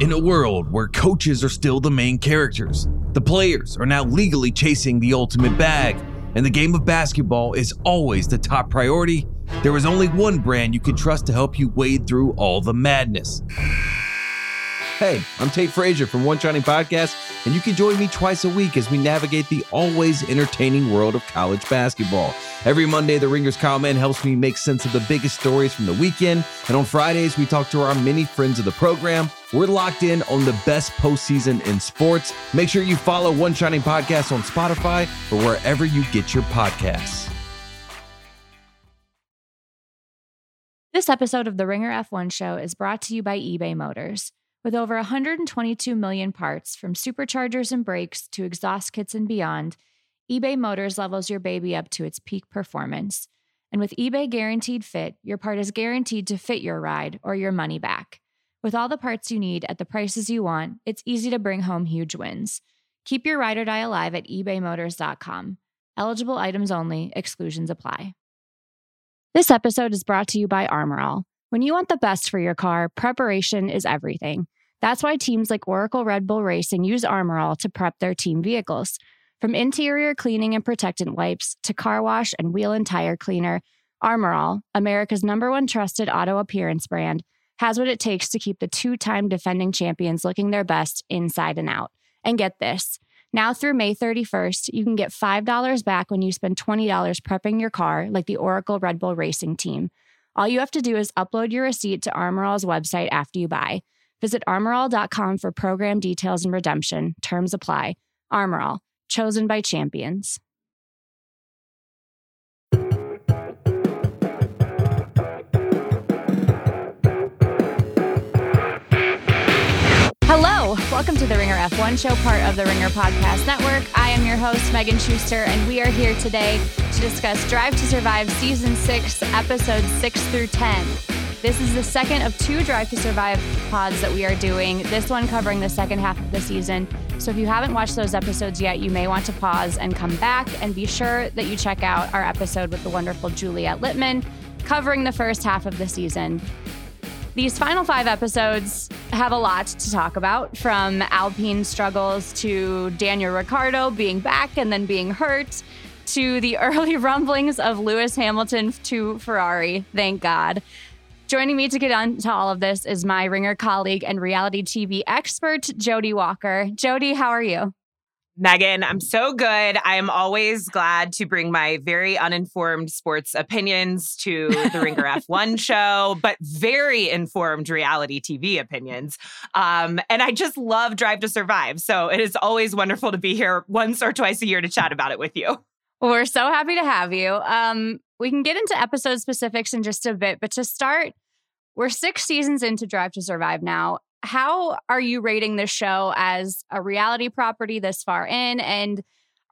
In a world where coaches are still the main characters, the players are now legally chasing the ultimate bag, and the game of basketball is always the top priority, there is only one brand you can trust to help you wade through all the madness. Hey, I'm Tate Frazier from One Shining Podcast, and you can join me twice a week as we navigate the always entertaining world of college basketball. Every Monday, the Ringers comment helps me make sense of the biggest stories from the weekend, and on Fridays, we talk to our many friends of the program. We're locked in on the best postseason in sports. Make sure you follow One Shining Podcast on Spotify or wherever you get your podcasts. This episode of the Ringer F1 show is brought to you by eBay Motors. With over 122 million parts, from superchargers and brakes to exhaust kits and beyond, eBay Motors levels your baby up to its peak performance. And with eBay Guaranteed Fit, your part is guaranteed to fit your ride or your money back. With all the parts you need at the prices you want, it's easy to bring home huge wins. Keep your ride or die alive at ebaymotors.com. Eligible items only, exclusions apply. This episode is brought to you by Armor All. When you want the best for your car, preparation is everything. That's why teams like Oracle Red Bull Racing use Armor All to prep their team vehicles. From interior cleaning and protectant wipes to car wash and wheel and tire cleaner, Armor All, America's number one trusted auto appearance brand, has what it takes to keep the two time defending champions looking their best inside and out. And get this now through May 31st, you can get $5 back when you spend $20 prepping your car, like the Oracle Red Bull Racing team. All you have to do is upload your receipt to Armor All's website after you buy. Visit armorall.com for program details and redemption. Terms apply. Armor All, chosen by champions. Hello, welcome to the Ringer F1 show, part of the Ringer Podcast Network. I am your host, Megan Schuster, and we are here today to discuss Drive to Survive Season 6, Episodes 6 through 10. This is the second of two Drive to Survive pods that we are doing, this one covering the second half of the season. So if you haven't watched those episodes yet, you may want to pause and come back and be sure that you check out our episode with the wonderful Juliet Litman covering the first half of the season. These final five episodes have a lot to talk about from Alpine struggles to Daniel Ricciardo being back and then being hurt to the early rumblings of Lewis Hamilton to Ferrari. Thank God. Joining me to get into all of this is my ringer colleague and reality TV expert, Jodi Walker. Jodi, how are you? Megan, I'm so good. I am always glad to bring my very uninformed sports opinions to the Ringer F1 show, but very informed reality TV opinions. Um, and I just love Drive to Survive. So it is always wonderful to be here once or twice a year to chat about it with you. We're so happy to have you. Um, we can get into episode specifics in just a bit, but to start, we're six seasons into Drive to Survive now how are you rating this show as a reality property this far in? And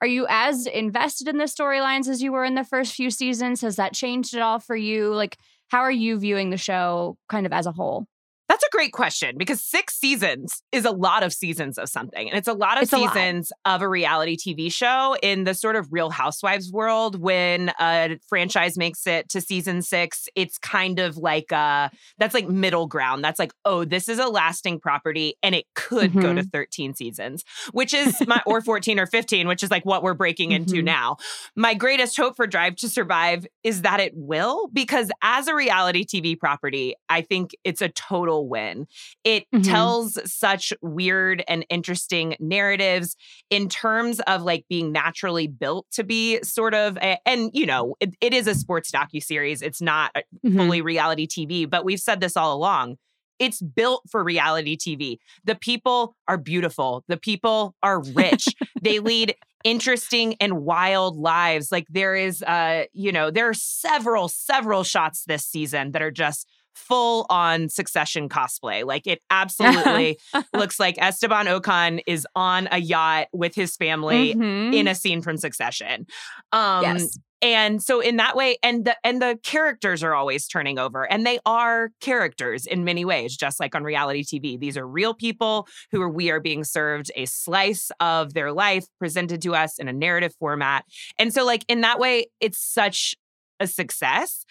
are you as invested in the storylines as you were in the first few seasons? Has that changed at all for you? Like, how are you viewing the show kind of as a whole? That's a great question because six seasons is a lot of seasons of something. And it's a lot of It's a lot. seasons of a reality TV show in the sort of real housewives world. When a franchise makes it to season six, it's kind of like uh that's like middle ground. That's like, oh, this is a lasting property and it could go to 13 seasons, which is my or 14 or 15, which is like what we're breaking into Mhm. now. My greatest hope for Drive to Survive is that it will, because as a reality TV property, I think it's a total win. It Mhm. tells such weird and interesting narratives in terms of like being naturally built to be sort of, a, and you know, it, it is a sports docu series. It's not a Mhm. fully reality TV, but we've said this all along. It's built for reality TV. The people are beautiful. The people are rich. they lead interesting and wild lives. Like there is uh, you know, there are several, several shots this season that are just full on succession cosplay. Like it absolutely looks like Esteban Ocon is on a yacht with his family Mhm. in a scene from Succession. Um yes. and so in that way and the and the characters are always turning over and they are characters in many ways just like on reality tv these are real people who are we are being served a slice of their life presented to us in a narrative format and so like in that way it's such a success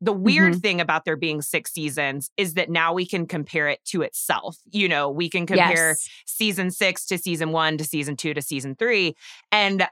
The weird mm-hmm. thing about there being six seasons is that now we can compare it to itself. You know, we can compare yes. season six to season one to season two to season three. And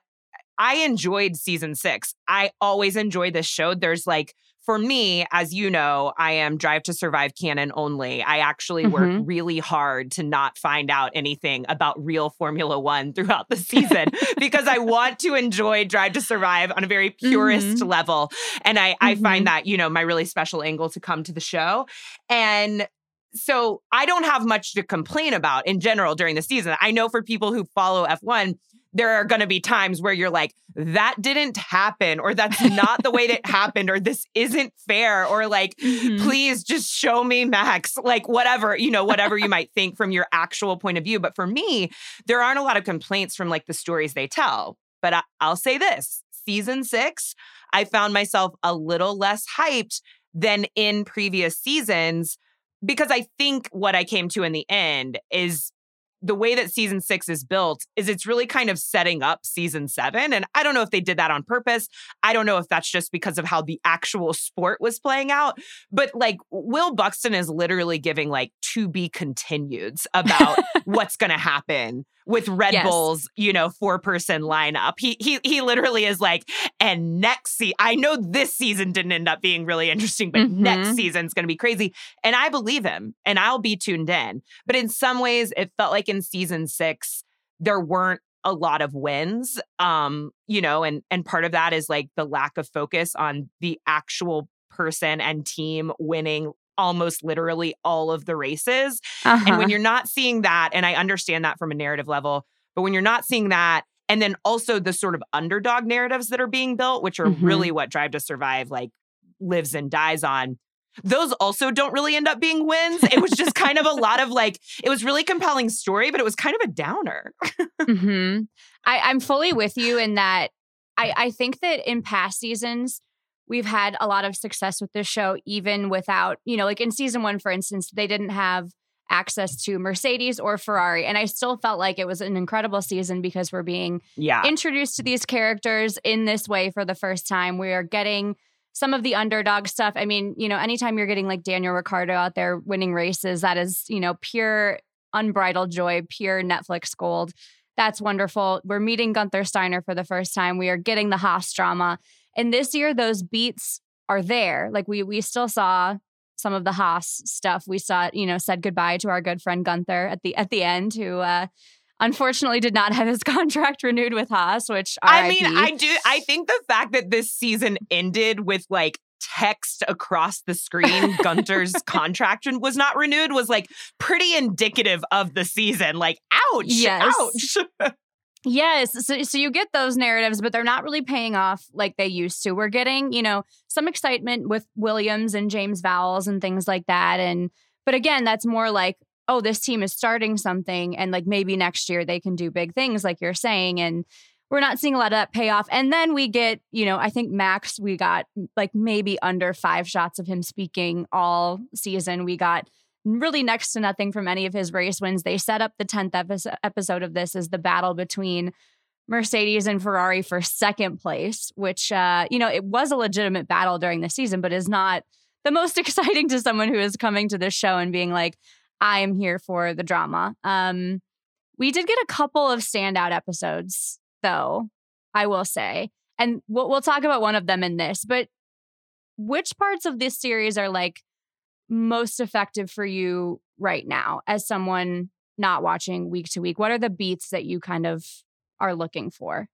I enjoyed season six. I always enjoy this show. There's like, for me, as you know, I am Drive to Survive canon only. I actually mm-hmm. work really hard to not find out anything about real Formula One throughout the season because I want to enjoy Drive to Survive on a very purist mm-hmm. level. And I, mm-hmm. I find mm-hmm. that, you know, my really special angle to come to the show. And so I don't have much to complain about in general during the season. I know for people who follow F1, there are going to be times where you're like, that didn't happen, or that's not the way that happened, or this isn't fair, or like, mm-hmm. please just show me Max, like whatever, you know, whatever you might think from your actual point of view. But for me, there aren't a lot of complaints from like the stories they tell. But I- I'll say this season six, I found myself a little less hyped than in previous seasons because I think what I came to in the end is the way that season six is built is it's really kind of setting up season seven. And I don't know if they did that on purpose. I don't know if that's just because of how the actual sport was playing out. But like Will Buxton is literally giving like to be continueds about what's going to happen with Red yes. Bull's, you know, four person lineup. He he he literally is like, and next season, I know this season didn't end up being really interesting, but mm-hmm. next season's gonna be crazy. And I believe him and I'll be tuned in. But in some ways, it felt like in season six, there weren't a lot of wins. Um, you know, and and part of that is like the lack of focus on the actual person and team winning almost literally all of the races. Uh-huh. And when uh-huh. you're not seeing that, and I understand that from a narrative level, but when you're not seeing that, and then also the sort of underdog narratives that are being built, which are mm-hmm. really what Drive to Survive like lives and dies on. Those also don't really end up being wins. It was just kind of a lot of like, it was really compelling story, but it was kind of a downer. mm-hmm. I, I'm fully with you in that I, I think that in past seasons, we've had a lot of success with this show, even without, you know, like in season one, for instance, they didn't have access to Mercedes or Ferrari. And I still felt like it was an incredible season because we're being yeah. introduced to these characters in this way for the first time. We are getting some of the underdog stuff. I mean, you know, anytime you're getting like Daniel Ricciardo out there winning races, that is, you know, pure unbridled joy, pure Netflix gold. That's wonderful. We're meeting Gunther Steiner for the first time. We are getting the Haas drama. And this year, those beats are there. Like we we still saw some of the Haas stuff. We saw, you know, said goodbye to our good friend Gunther at the at the end, who uh, unfortunately did not have his contract renewed with Haas. Which I mean, I do. I think the fact that this season ended with like text across the screen Gunter's contract was not renewed was like pretty indicative of the season. Like, ouch, yes. ouch. Yes. So, so you get those narratives, but they're not really paying off like they used to. We're getting, you know, some excitement with Williams and James Vowles and things like that. And, but again, that's more like, oh, this team is starting something and like maybe next year they can do big things, like you're saying. And we're not seeing a lot of that payoff. And then we get, you know, I think Max, we got like maybe under five shots of him speaking all season. We got really next to nothing from any of his race wins. They set up the 10th episode of this as the battle between Mercedes and Ferrari for second place, which, uh, you know, it was a legitimate battle during the season, but is not the most exciting to someone who is coming to this show and being like, I am here for the drama. Um, we did get a couple of standout episodes, though, I will say. And we'll, we'll talk about one of them in this, but which parts of this series are like most effective for you right now as someone not watching week to week? What are the beats that you kind of are looking for?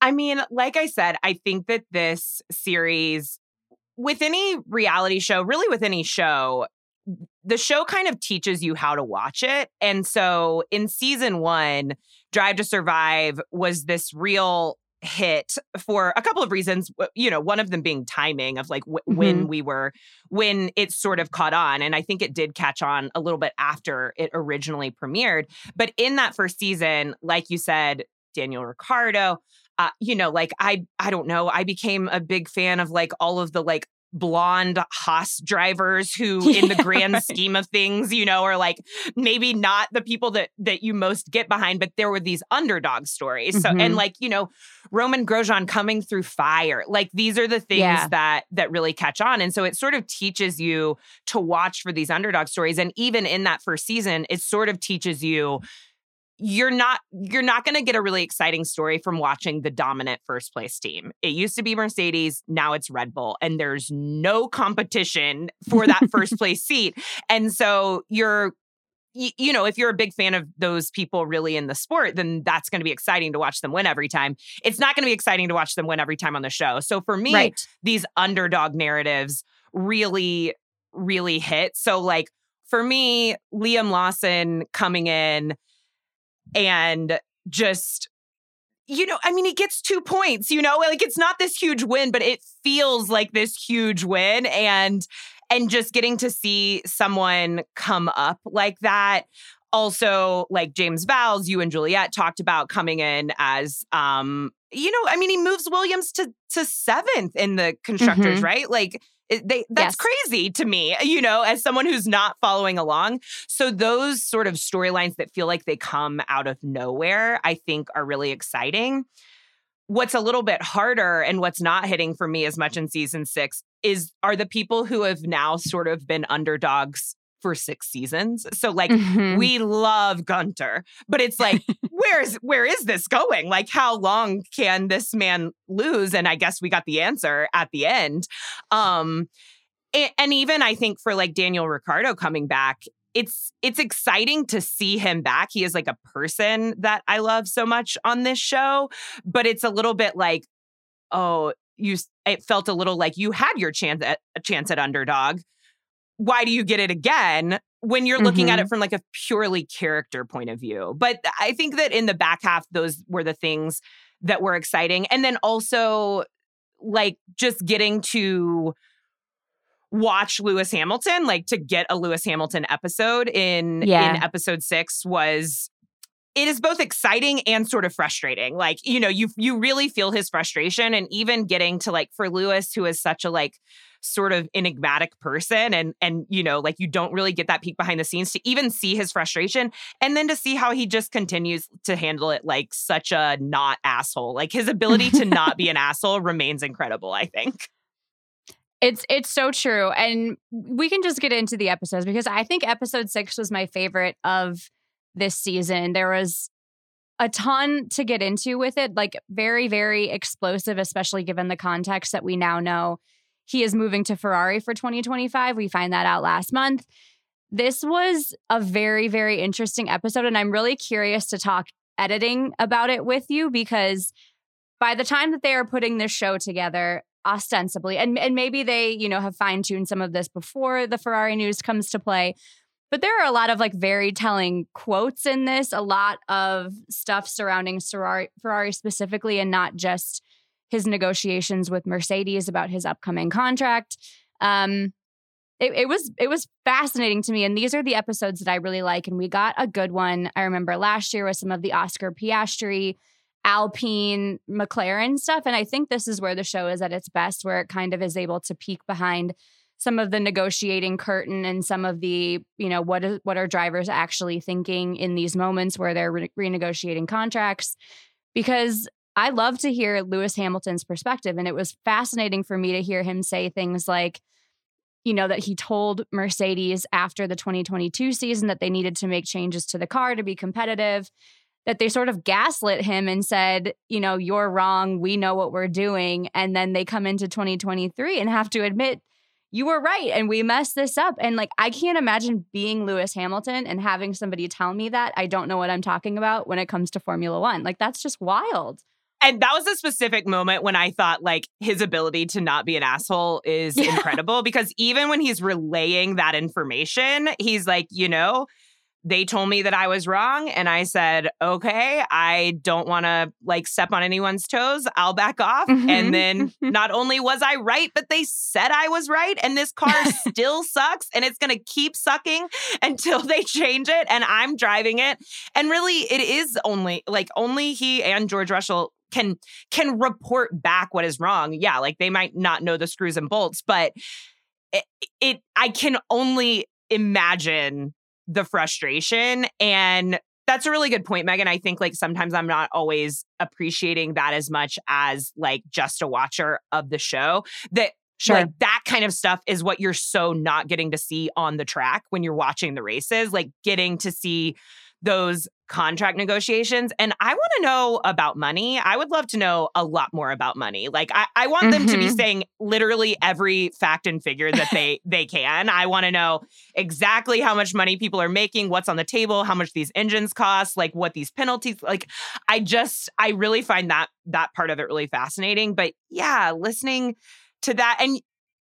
I mean, like I said, I think that this series, with any reality show, really with any show, the show kind of teaches you how to watch it. And so in season one, Drive to Survive was this real hit for a couple of reasons you know one of them being timing of like w- mm-hmm. when we were when it sort of caught on and i think it did catch on a little bit after it originally premiered but in that first season like you said daniel ricciardo uh, you know like i i don't know i became a big fan of like all of the like blonde Haas drivers who in the grand scheme of things, you know, are like maybe not the people that that you most get behind, but there were these underdog stories. So mm-hmm. and like, you know, Romain Grosjean coming through fire. Like these are the things yeah. that that really catch on. And so it sort of teaches you to watch for these underdog stories. And even in that first season, it sort of teaches you you're not you're not going to get a really exciting story from watching the dominant first place team. It used to be Mercedes, now it's Red Bull and there's no competition for that first place seat. And so you're you know, if you're a big fan of those people really in the sport, then that's going to be exciting to watch them win every time. It's not going to be exciting to watch them win every time on the show. So for me, right. these underdog narratives really really hit. So like for me, Liam Lawson coming in and just you know, I mean, he gets two points, you know, like it's not this huge win, but it feels like this huge win. And and just getting to see someone come up like that. Also, like James Vowles, you and Juliet talked about coming in as um, you know, I mean, he moves Williams to to seventh in the constructors, mm-hmm. right? Like they that's yes. crazy to me you know as someone who's not following along so those sort of storylines that feel like they come out of nowhere i think are really exciting what's a little bit harder and what's not hitting for me as much in season 6 is are the people who have now sort of been underdogs for six seasons. So like mm-hmm. we love Gunter, but it's like where's where is this going? Like how long can this man lose? And I guess we got the answer at the end. Um and, and even I think for like Daniel Ricciardo coming back, it's it's exciting to see him back. He is like a person that I love so much on this show, but it's a little bit like oh, you it felt a little like you had your chance at a chance at underdog why do you get it again when you're looking mm-hmm. at it mm-hmm. from like a purely character point of view but i think that in the back half those were the things that were exciting and then also like just getting to watch Lewis Hamilton like to get a Lewis Hamilton episode in yeah. in episode 6 was it is both exciting and sort of frustrating. Like, you know, you you really feel his frustration and even getting to like for Lewis who is such a like sort of enigmatic person and and you know like you don't really get that peek behind the scenes to even see his frustration and then to see how he just continues to handle it like such a not asshole. Like his ability to not be an asshole remains incredible i think. It's it's so true and we can just get into the episodes because i think episode 6 was my favorite of this season. There was a ton to get into with it like very very explosive especially given the context that we now know he is moving to Ferrari for 2025. We find that out last month. This was a very, very interesting episode. And I'm really curious to talk editing about it with you because by the time that they are putting this show together, ostensibly, and, and maybe they, you know, have fine tuned some of this before the Ferrari news comes to play. But there are a lot of like very telling quotes in this, a lot of stuff surrounding Ferrari, Ferrari specifically, and not just his negotiations with Mercedes about his upcoming contract. Um, it, it, was it was fascinating to me, and these are the episodes that I really like. And we got a good one. I remember last year with some of the Oscar Piastri, Alpine, McLaren stuff, and I think this is where the show is at its best, where it kind of is able to peek behind some of the negotiating curtain and some of the you know what is what are drivers actually thinking in these moments where they're re- renegotiating contracts because I love to hear Lewis Hamilton's perspective. And it was fascinating for me to hear him say things like, you know, that he told Mercedes after the 2022 season that they needed to make changes to the car to be competitive, that they sort of gaslit him and said, you know, you're wrong. We know what we're doing. And then they come into 2023 and have to admit, you were right and we messed this up. And like, I can't imagine being Lewis Hamilton and having somebody tell me that I don't know what I'm talking about when it comes to Formula One. Like, that's just wild and that was a specific moment when I thought like his ability to not be an asshole is yeah. incredible because even when he's relaying that information, he's like, you know, they told me that I was wrong. And I said, okay, I don't want to like step on anyone's toes. I'll back off. Mm-hmm. And then not only was I right, but they said I was right. And this car still sucks and it's going to keep sucking until they change it. And I'm driving it. And really, it is only like only he and George Russell can can report back what is wrong. Yeah, like they might not know the screws and bolts, but it, it I can only imagine the frustration and that's a really good point, Megan. I think like sometimes I'm not always appreciating that as much as like just a watcher of the show. That Sure. Like that kind of stuff is what you're so not getting to see on the track when you're watching the races, like getting to see those contract negotiations. And I want to know about money. I would love to know a lot more about money. Like I, I want them mm-hmm. to be mm-hmm. saying literally every fact and figure that they they can. I want to know exactly how much money people are making, what's on the table, how much these engines cost, like what these penalties like I just I really find that that part of it really fascinating. But yeah, listening to that and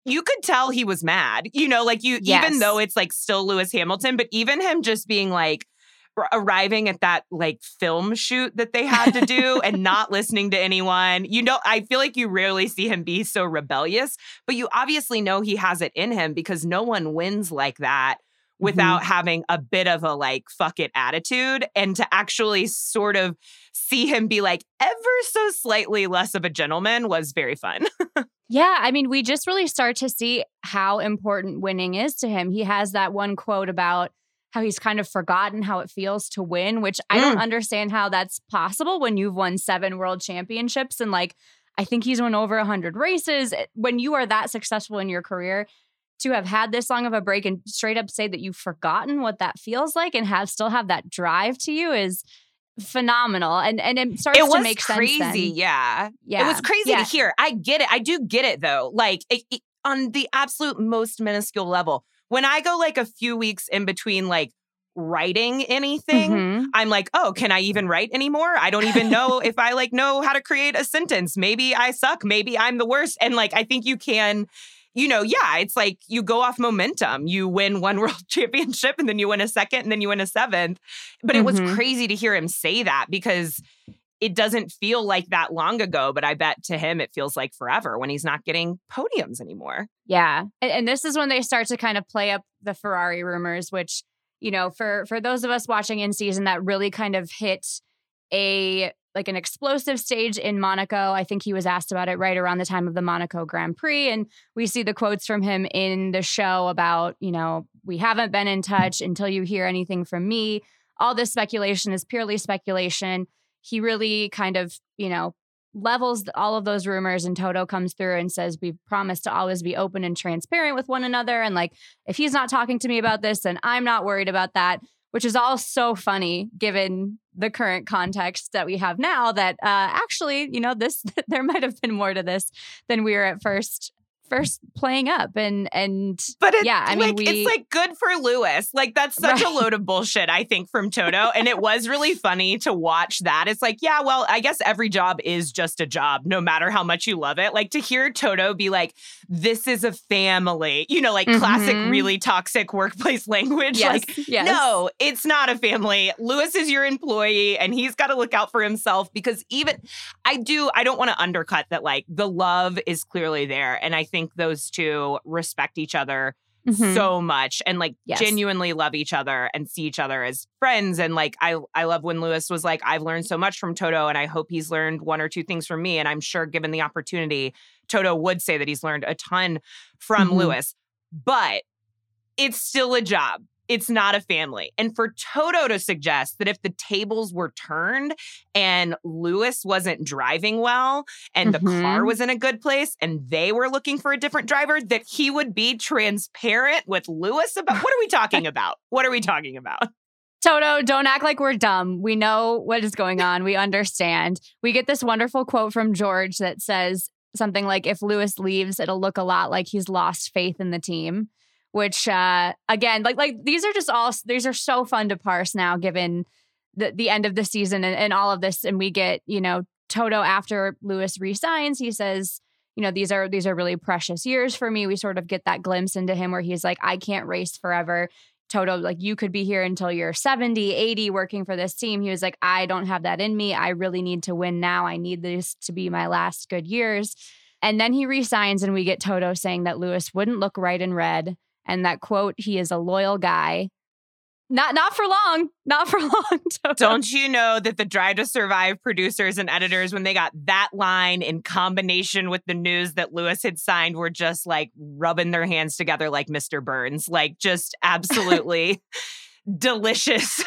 you could tell he was mad. You know, like you yes. even though it's like still Lewis Hamilton, but even him just being like arriving at that like film shoot that they had to do and not listening to anyone. You know, I feel like you rarely see him be so rebellious, but you obviously know he has it in him because no one wins like that without mm-hmm. having a bit of a like fuck it attitude and to actually sort of see him be like ever so slightly less of a gentleman was very fun. yeah, I mean, we just really start to see how important winning is to him. He has that one quote about how he's kind of forgotten how it feels to win, which I don't mm. understand how that's possible when you've won seven world championships and like I think he's won over 100 races. Eh, when you are that successful in your career, to have had this long of a break and straight up say that you've forgotten what that feels like and have still have that drive to you is phenomenal and and it starts it to make crazy, sense crazy yeah yeah it was crazy yeah. to hear i get it i do get it though like it, it, on the absolute most minuscule level when I go like a few weeks in between like writing anything, mm-hmm. I'm like, oh, can I even write anymore? I don't even know if I like know how to create a sentence. Maybe I suck. Maybe I'm the worst. And like, I think you can, you know, yeah, it's like you go off momentum. You win one world championship and then you win a second and then you win a seventh. But mm-hmm. it was mm-hmm. crazy to hear him say that because it doesn't feel like that long ago, but I bet to him it feels like forever when he's not getting podiums anymore. Yeah. And, and, this is when they start to kind of play up the Ferrari rumors, which, you know, for for those of us watching in season that really kind of hit a like an explosive stage in Monaco. I think he was asked about it right around the time of the Monaco Grand Prix. And we see the quotes from him in the show about, you know, we haven't been in touch until you hear anything from me. All this speculation is purely speculation he really kind of, you know, levels all of those rumors and Toto comes through and says we promise to always be open and transparent with one another and like if he's not talking to me about this then I'm not worried about that which is all so funny given the current context that we have now that uh actually you know this there might have been more to this than we were at first first playing up and and but it's yeah i mean we, it's like good for lewis like that's such right. a load of bullshit i think from toto and it was really funny to watch that it's like yeah well i guess every job is just a job no matter how much you love it like to hear toto be like this is a family you know like mm-hmm. classic really toxic workplace language yes, like yes. no it's not a family lewis is your employee and he's got to look out for himself because even i do i don't want to undercut that like the love is clearly there and i think think those two respect each other mm-hmm. so much and like yes. genuinely love each other and see each other as friends and like I I love when Lewis was like I've learned so much from Toto and I hope he's learned one or two things from me and I'm sure given the opportunity Toto would say that he's learned a ton from mm-hmm. Lewis but it's still a job it's not a family. And for Toto to suggest that if the tables were turned and Lewis wasn't driving well and mm-hmm. the car mm-hmm. was in a good place and they were looking for a different driver, that he would be transparent with Lewis about what are we talking about? What are we talking about? Toto, don't act like we're dumb. We know what is going on. We understand. We get this wonderful quote from George that says something like, if Lewis leaves, it'll look a lot like he's lost faith in the team which uh again like like these are just all these are so fun to parse now given the the end of the season and, and all of this and we get you know Toto after Lewis resigns he says you know these are these are really precious years for me. We sort of get that glimpse into him where he's like I can't race forever. Toto like you could be here until you're 70 80 working for this team. He was like I don't have that in me. I really need to win now. I need this to be my last good years. And then he resigns and we get Toto saying that Lewis wouldn't look right in red and that quote, he is a loyal guy. not not for long. Not for long. Don't you know that the Drive to Survive producers and editors, when they got that line in combination with the news that Lewis had signed, were just like rubbing their hands together like Mr. Burns, like just absolutely delicious.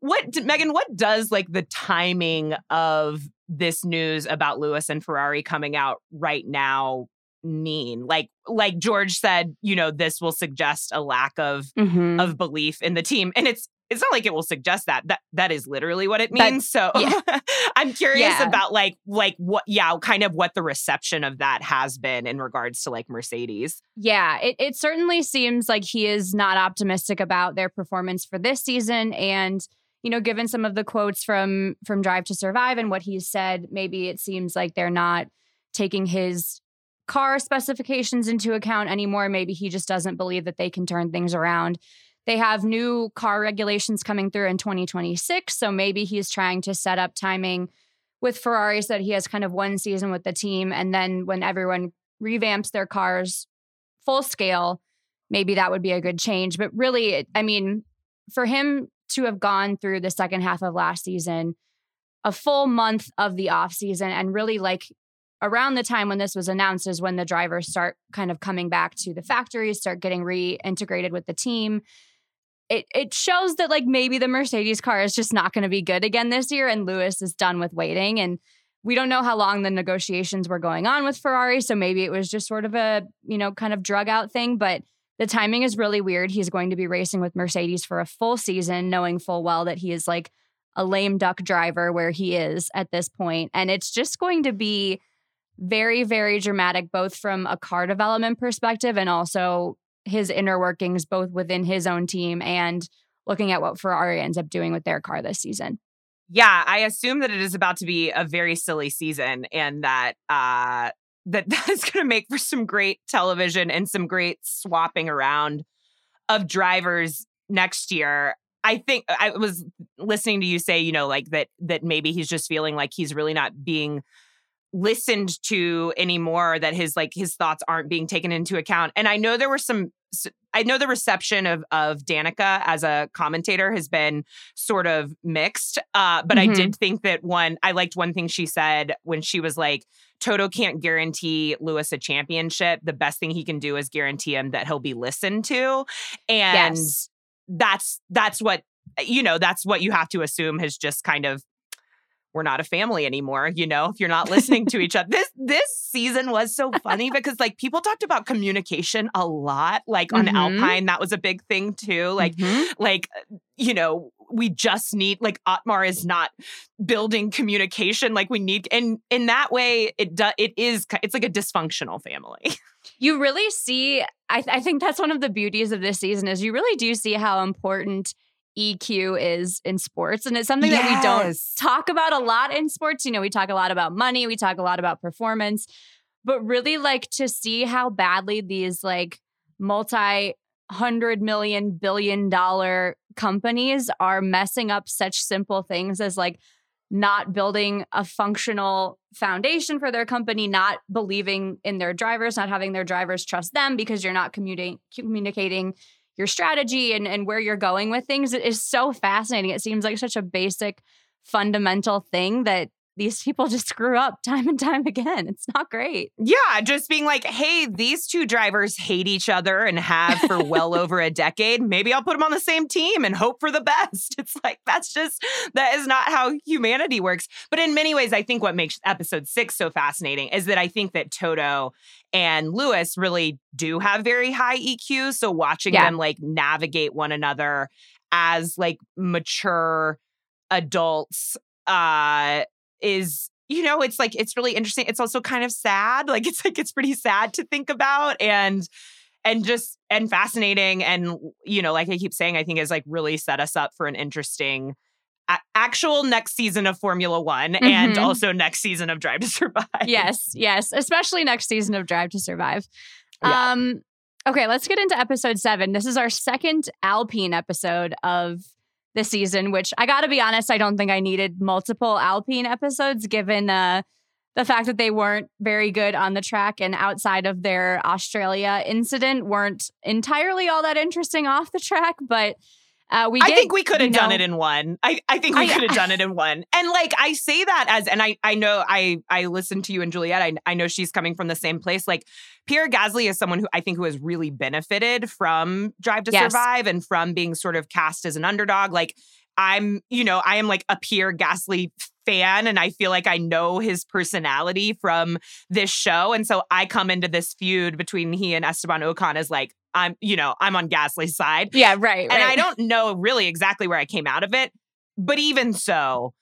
What Megan? What does like the timing of this news about Lewis and Ferrari coming out right now mean? Like like George said, you know, this will suggest a lack of mm-hmm. of belief in the team. And it's it's not like it will suggest that. That that is literally what it means. so yeah. I'm curious yeah. about like like what yeah, kind of what the reception of that has been in regards to like Mercedes. Yeah, it, it certainly seems like he is not optimistic about their performance for this season. And, you know, given some of the quotes from from Drive to Survive and what he's said, maybe it seems like they're not taking his car specifications into account anymore. Maybe he just doesn't believe that they can turn things around. They have new car regulations coming through in 2026. So maybe he's trying to set up timing with Ferrari so that he has kind of one season with the team. And then when everyone revamps their cars full scale, maybe that would be a good change. But really, I mean, for him to have gone through the second half of last season, a full month of the off season, and really like around the time when this was announced is when the drivers start kind of coming back to the factories, start getting reintegrated with the team. It it shows that like maybe the Mercedes car is just not going to be good again this year and Lewis is done with waiting and we don't know how long the negotiations were going on with Ferrari, so maybe it was just sort of a, you know, kind of drug out thing, but the timing is really weird. He's going to be racing with Mercedes for a full season knowing full well that he is like a lame duck driver where he is at this point and it's just going to be very, very dramatic, both from a car development perspective and also his inner workings, both within his own team and looking at what Ferrari ends up doing with their car this season. Yeah, I assume that it is about to be a very silly season and that uh that that is going to make for some great television and some great swapping around of drivers next year. I think I was listening to you say, you know, like that that maybe he's just feeling like he's really not being listened to anymore that his like his thoughts aren't being taken into account and i know there were some i know the reception of of danica as a commentator has been sort of mixed uh but mm-hmm. i did think that one i liked one thing she said when she was like toto can't guarantee lewis a championship the best thing he can do is guarantee him that he'll be listened to and yes. that's that's what you know that's what you have to assume has just kind of we're not a family anymore you know if you're not listening to each other this this season was so funny because like people talked about communication a lot like on mm-hmm. alpine that was a big thing too like mm-hmm. like you know we just need like Otmar is not building communication like we need and in that way it does it is it's like a dysfunctional family you really see I, th- I think that's one of the beauties of this season is you really do see how important EQ is in sports. And it's something yes. that we don't talk about a lot in sports. You know, we talk a lot about money, we talk a lot about performance, but really like to see how badly these like multi hundred million billion dollar companies are messing up such simple things as like not building a functional foundation for their company, not believing in their drivers, not having their drivers trust them because you're not communicating communicating your strategy and, and where you're going with things is so fascinating. It seems like such a basic, fundamental thing that these people just screw up time and time again. It's not great. Yeah, just being like, hey, these two drivers hate each other and have for well over a decade. Maybe I'll put them on the same team and hope for the best. It's like, that's just, that is not how humanity works. But in many ways, I think what makes episode six so fascinating is that I think that Toto and Lewis really do have very high EQ. So watching yeah. them like navigate one another as like mature adults uh is you know it's like it's really interesting it's also kind of sad like it's like it's pretty sad to think about and and just and fascinating and you know like i keep saying i think has like really set us up for an interesting a- actual next season of formula one mm-hmm. and also next season of drive to survive yes yes especially next season of drive to survive yeah. um okay let's get into episode seven this is our second alpine episode of this season, which I got to be honest, I don't think I needed multiple Alpine episodes given uh, the fact that they weren't very good on the track and outside of their Australia incident weren't entirely all that interesting off the track. But Uh, we I think we could have you done know- it in one. I, I think we could have done it in one. And like I say that as and I I know I I listened to you and Juliet. I I know she's coming from the same place. Like Pierre Gasly is someone who I think who has really benefited from Drive to Yes. Survive and from being sort of cast as an underdog. Like I'm, you know, I am like a Pierre Gasly fan and I feel like I know his personality from this show. And so I come into this feud between he and Esteban Ocon as like, I'm, you know, I'm on Gasly's side. Yeah, right. And I don't know really exactly where I came out of it, but even so,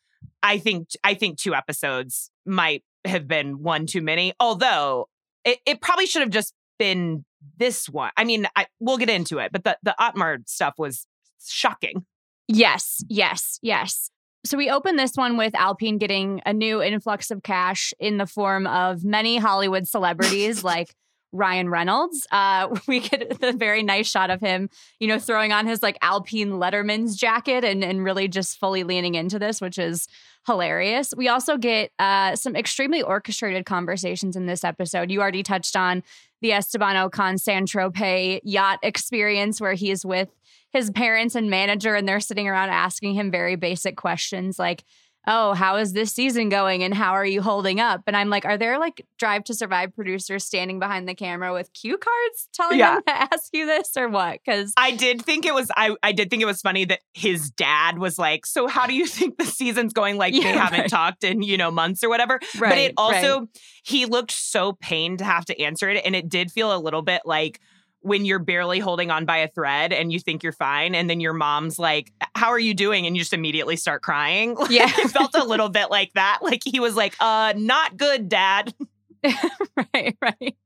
I think I think two episodes might have been one too many. Although it, it probably should have just been this one. I mean, I, we'll get into it, but the the Otmar stuff was shocking. Yes, yes, yes. So we open this one with Alpine getting a new influx of cash in the form of many Hollywood celebrities like Ryan Reynolds. Uh, we get the very nice shot of him, you know, throwing on his like Alpine Letterman's jacket and and really just fully leaning into this, which is hilarious. We also get uh, some extremely orchestrated conversations in this episode. You already touched on the Esteban Ocon San Tropez yacht experience where he is with his parents and manager and they're sitting around asking him very basic questions like oh how is this season going and how are you holding up and i'm like are there like drive to survive producers standing behind the camera with cue cards telling Yeah. them to ask you this or what because I did think it was I I did think it was funny that his dad was like, "So how do you think the season's going?" Like they Yeah, haven't right. talked in you know months or whatever. but it also he looked so pained to have to answer it and it did feel a little bit like when you're barely holding on by a thread and you think you're fine and then your mom's like how are you doing? and you just immediately start crying. Like, Yeah. it felt a little bit like that. Like he was like uh not good dad. Right right.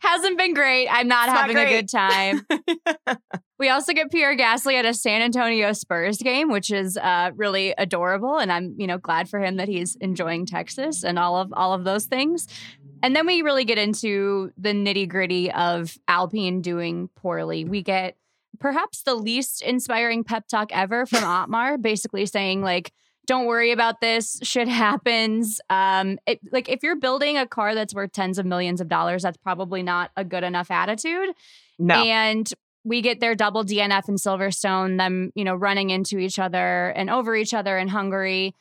Hasn't been great. I'm not It's not having a good time. We also get Pierre Gasly at a San Antonio Spurs game, which is uh, really adorable, and I'm you know glad for him that he's enjoying Texas and all of all of those things. And then we really get into the nitty gritty of Alpine doing poorly. We get perhaps the least inspiring pep talk ever from Otmar, basically saying like, "Don't worry about this. Shit happens." Um, it, like if you're building a car that's worth tens of millions of dollars, that's probably not a good enough attitude. no And we get their double DNF in Silverstone, them, you know, running into each other and over each other in Hungary.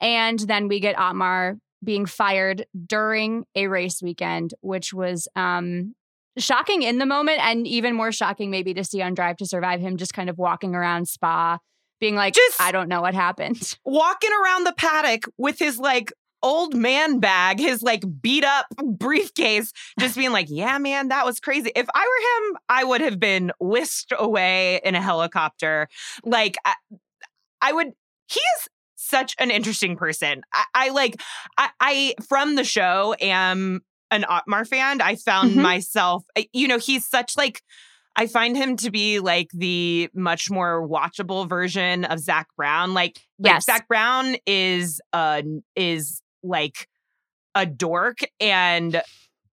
And then we get Otmar being fired during a race weekend, which was um shocking in the moment and even more shocking maybe to see on Drive to Survive him just kind of walking around Spa being like, Just- I don't know what happened. walking around the paddock with his like old man bag, his like beat up briefcase, just being like, yeah, man, that was crazy. If I were him, I would have been whisked away in a helicopter. Like, I, I would, he is such an interesting person. I, I like, I, I, from the show, am an Otmar fan. I found Mhm. myself, you know, he's such like, I find him to be like the much more watchable version of Zak Brown. Like, like Yes. Zak Brown is uh is like a dork and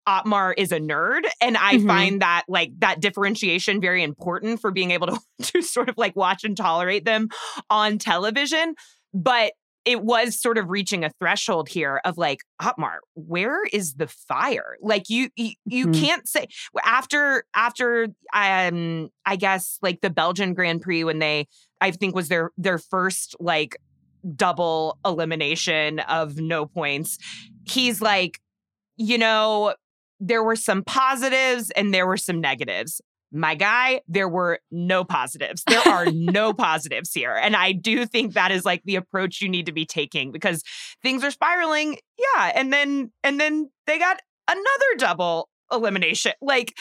Otmar is a nerd. And I Mhm. find that like that differentiation very important for being able to, to sort of like watch and tolerate them on television. But it was sort of reaching a threshold here of like, Otmar, where is the fire? Like you you, you Mhm. can't say after after um I guess like the Belgian Grand Prix when they I think was their their first like double elimination of no points. He's like, you know, there were some positives and there were some negatives. My guy, there were no positives. There are no positives here. And I do think that is like the approach you need to be taking because things are spiraling. Yeah. And then and then they got another double elimination. Like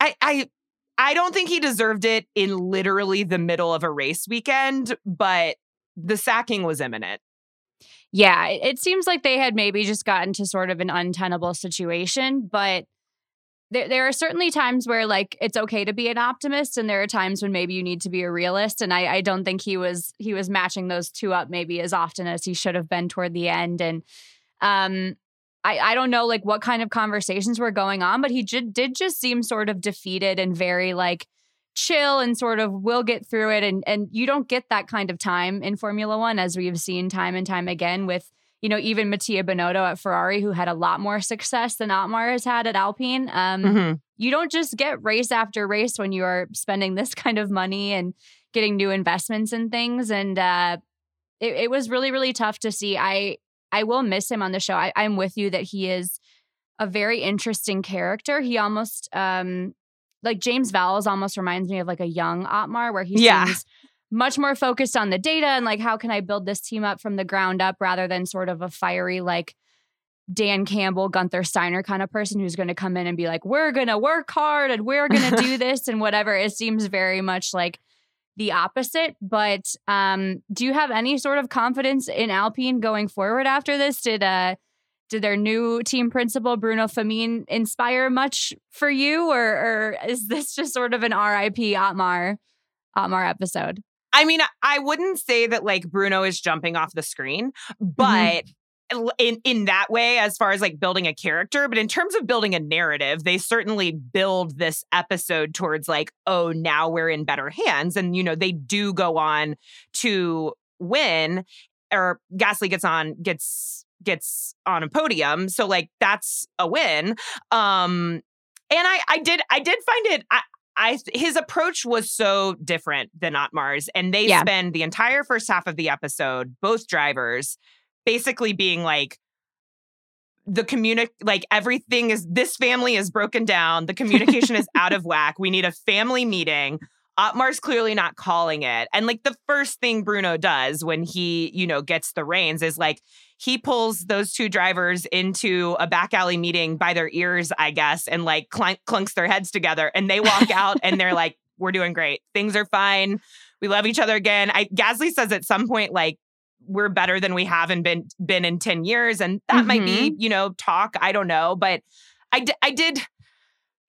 I I I don't think he deserved it in literally the middle of a race weekend, but the sacking was imminent. Yeah, it, seems like they had maybe just gotten to sort of an untenable situation, but there, there are certainly times where like it's okay to be an optimist, and there are times when maybe you need to be a realist. And I, I don't think he was he was matching those two up maybe as often as he should have been toward the end. And um, I I don't know like what kind of conversations were going on, but he did did just seem sort of defeated and very like chill and sort of we'll get through it and and you don't get that kind of time in Formula 1 as we've seen time and time again with you know even Mattia Binotto at Ferrari who had a lot more success than Otmar has had at Alpine um Mm-hmm. you don't just get race after race when you are spending this kind of money and getting new investments and things. And uh, it, it was really, really tough to see. I I will miss him on the show. I, I'm with you that he is a very interesting character. He almost um like James Vowles almost reminds me of like a young Otmar where he Yeah. seems much more focused on the data and like how can I build this team up from the ground up rather than sort of a fiery like Dan Campbell, Gunther Steiner kind of person who's going to come in and be like, we're going to work hard and we're going to do this and whatever. It seems very much like the opposite. But um, do you have any sort of confidence in Alpine going forward after this? Did uh, did their new team principal Bruno Famin inspire much for you, or, or is this just sort of an RIP Otmar Otmar episode? I mean, I wouldn't say that like Bruno is jumping off the screen, but in in that way as far as like building a character, but in terms of building a narrative, they certainly build this episode towards like, oh, now we're in better hands and you know, they do go on to win or Gasly gets on gets gets on a podium. So like that's a win. Um and I I did I did find it I, I his approach was so different than Otmar's, and they Yeah. spend the entire first half of the episode, both drivers, basically being like the communic like everything is this family is broken down, the communication is out of whack. We need a family meeting. Otmar's clearly not calling it. And like the first thing Bruno does when he, you know, gets the reins is like he pulls those two drivers into a back alley meeting by their ears, I guess, and like clunk, clunks their heads together. And they walk out and they're like, we're doing great. Things are fine. We love each other again. I Gasly says at some point, like, we're better than we haven't been been in 10 years. And that might be, mm-hmm. you know, talk. I don't know. But I, d- I did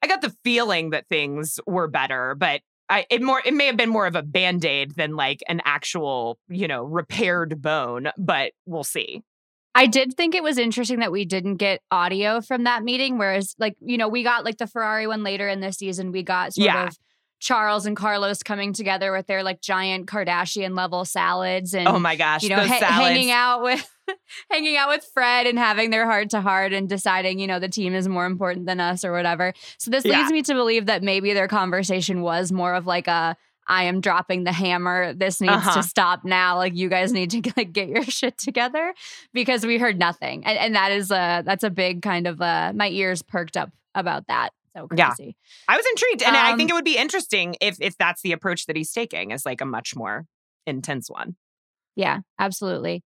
I got the feeling that things were better, but I it more it may have been more of a band-aid than like an actual, you know, repaired bone, but we'll see. I did think it was interesting that we didn't get audio from that meeting, whereas, like, you know, we got like the Ferrari one later in the season. We got sort Yeah. of Charles and Carlos coming together with their like giant Kardashian level salads and Oh my gosh, you know ha- hanging out with hanging out with Fred and having their heart to heart and deciding you know the team is more important than us or whatever. So this Yeah. leads me to believe that maybe their conversation was more of like a I am dropping the hammer. This needs Uh-huh. to stop now. Like you guys need to like get your shit together because we heard nothing, and, and that is a that's a big kind of uh my ears perked up about that. So Yeah. crazy. I was intrigued, and I think Um, it would be interesting if if that's the approach that he's taking, is like a much more intense one. Yeah, absolutely.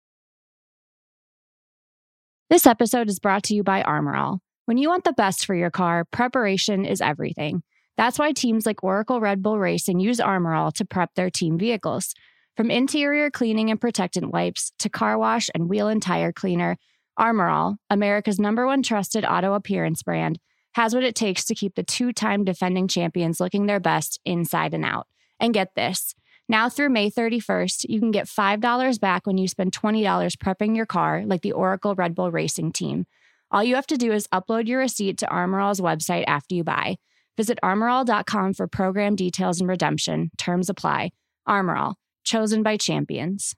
This episode is brought to you by Armor All. When you want the best for your car, preparation is everything. That's why teams like Oracle Red Bull Racing use Armor All to prep their team vehicles. From interior cleaning and protectant wipes to car wash and wheel and tire cleaner, Armor All, America's number one trusted auto appearance brand, has what it takes to keep the two time defending champions looking their best inside and out. And get this now through May 31st, you can get $5 back when you spend $20 prepping your car, like the Oracle Red Bull Racing team. All you have to do is upload your receipt to Armor All's website after you buy. Visit armorall.com for program details and redemption. Terms apply. Armor All, chosen by champions.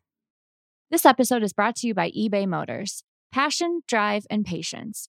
This episode is brought to you by eBay Motors. Passion, drive, and patience.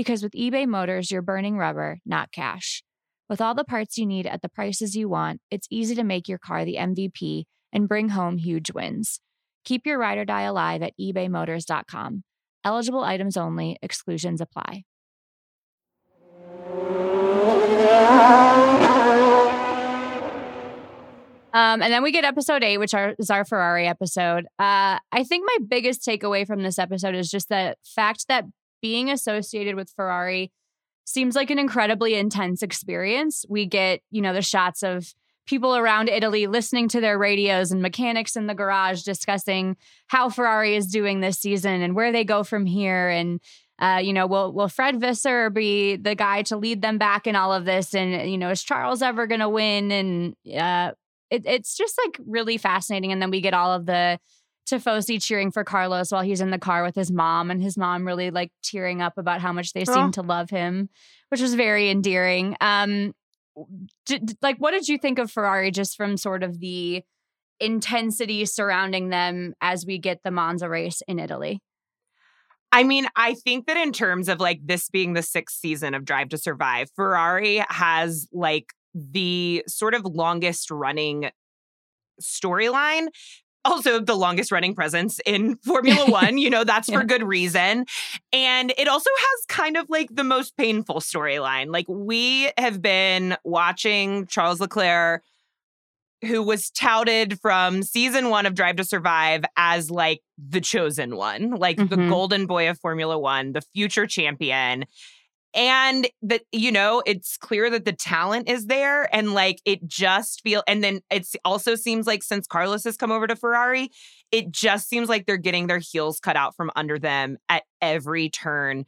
Because with eBay Motors, you're burning rubber, not cash. With all the parts you need at the prices you want, it's easy to make your car the MVP and bring home huge wins. Keep your ride or die alive at ebaymotors.com. Eligible items only, exclusions apply. Um, and then we get episode eight, which is our Ferrari episode. Uh, I think my biggest takeaway from this episode is just the fact that being associated with Ferrari seems like an incredibly intense experience. We get, you know, the shots of people around Italy listening to their radios and mechanics in the garage discussing how Ferrari is doing this season and where they go from here. And uh, you know, will will Fred Vasseur be the guy to lead them back in all of this? And you know, is Charles ever going to win? And uh, it, it's just like really fascinating. And then we get all of the Tifosi cheering for Carlos while he's in the car with his mom, and his mom really like tearing up about how much they oh. seem to love him, which was very endearing. Um, d- like, what did you think of Ferrari just from sort of the intensity surrounding them as we get the Monza race in Italy? I mean, I think that in terms of like this being the sixth season of Drive to Survive, Ferrari has like the sort of longest running storyline also the longest running presence in Formula One. You know, that's yeah. for good reason. And it also has kind of like the most painful storyline. Like, we have been watching Charles Leclerc, who was touted from season one of Drive to Survive as like the chosen one, like mm-hmm. the golden boy of Formula One, the future champion and that you know it's clear that the talent is there and like it just feel and then it also seems like since carlos has come over to ferrari it just seems like they're getting their heels cut out from under them at every turn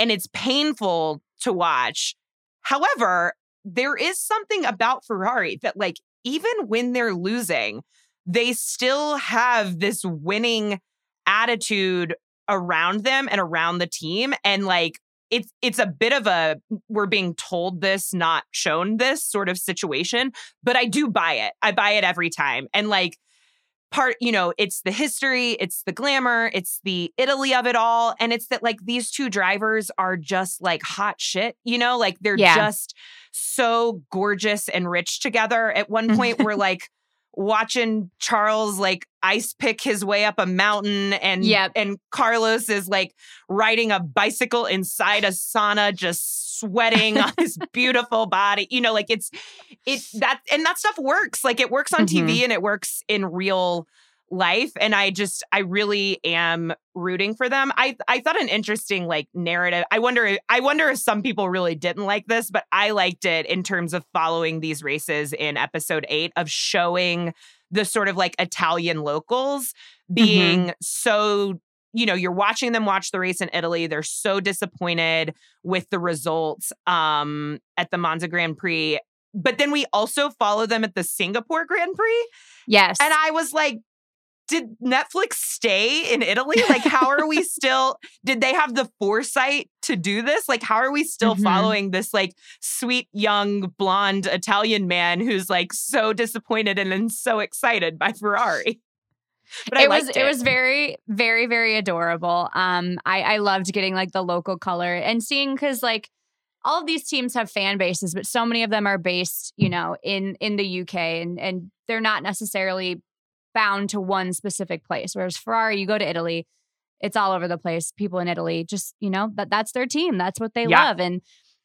and it's painful to watch. However there is something about ferrari that like even when they're losing they still have this winning attitude around them and around the team and like it's it's a bit of a we're being told this not shown this sort of situation but i do buy it. I buy it every time. And like part you know it's the history it's the glamour it's the italy of it all and it's that like these two drivers are just like hot shit you know? Like they're yeah. just so gorgeous and rich together. At one mm-hmm. point we're like watching Charles like ice pick his way up a mountain and yep. and Carlos is like riding a bicycle inside a sauna just sweating on his beautiful body. You know, like it's it that and that stuff works. Like it works on mm-hmm. TV and it works in real life and i just i really am rooting for them i i thought an interesting like narrative i wonder i wonder if some people really didn't like this but i liked it in terms of following these races in episode 8 of showing the sort of like italian locals being mm-hmm. so you know you're watching them watch the race in italy they're so disappointed with the results um at the monza grand prix but then we also follow them at the Singapore Grand Prix. Yes. And I was like, did Netflix stay in Italy? Like, how are we still, did they have the foresight to do this? Like, how are we still mm-hmm. following this like sweet, young, blonde Italian man who's like so disappointed and then so excited by Ferrari? But it was it. it. was very very very adorable. Um, I I loved getting like the local color and seeing because like all of these teams have fan bases, but so many of them are based, you know, in in the UK and and they're not necessarily bound to one specific place. Whereas Ferrari, you go to Italy, it's all over the place. People in Italy just, you know, that that's their team. That's what they yeah. love. And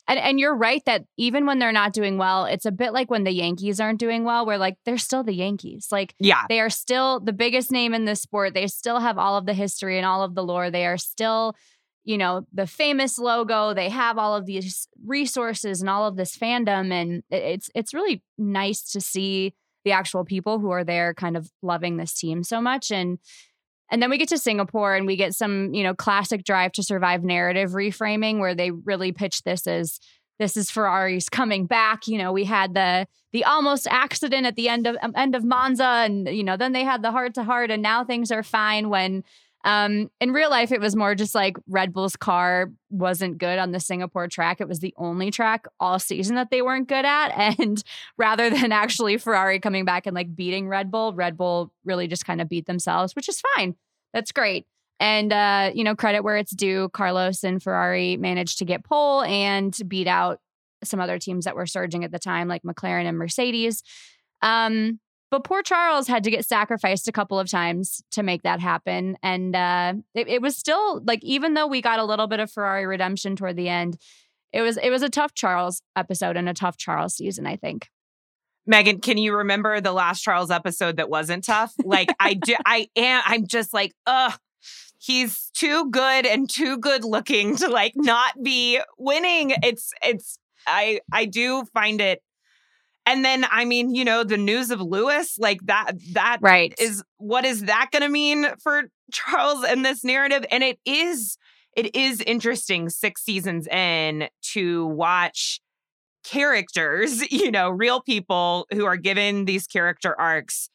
and and you're right that even when they're not doing well, it's a bit like when the Yankees aren't doing well, where like they're still the Yankees. Like yeah. they are still the biggest name in this sport. They still have all of the history and all of the lore. They are still, you know, the famous logo. They have all of these resources and all of this fandom. And it's it's really nice to see the actual people who are there kind of loving this team so much and and then we get to Singapore and we get some, you know, classic drive to survive narrative reframing where they really pitch this as this is Ferrari's coming back. You know, we had the the almost accident at the end of um, end of Monza and you know, then they had the heart to heart and now things are fine when um, in real life, it was more just like Red Bull's car wasn't good on the Singapore track. It was the only track all season that they weren't good at. And rather than actually Ferrari coming back and like beating Red Bull, Red Bull really just kind of beat themselves, which is fine. That's great. And, uh, you know, credit where it's due. Carlos and Ferrari managed to get pole and beat out some other teams that were surging at the time, like McLaren and Mercedes. Um, but poor Charles had to get sacrificed a couple of times to make that happen. And uh, it, it was still like, even though we got a little bit of Ferrari redemption toward the end, it was it was a tough Charles episode and a tough Charles season, I think. Megan, can you remember the last Charles episode that wasn't tough? Like I do I am I'm just like, ugh, he's too good and too good looking to like not be winning. It's it's I I do find it and then, I mean, you know, the news of Lewis, like that, that right. is what is that going to mean for Charles and this narrative? And it is, it is interesting six seasons in to watch characters, you know, real people who are given these character arcs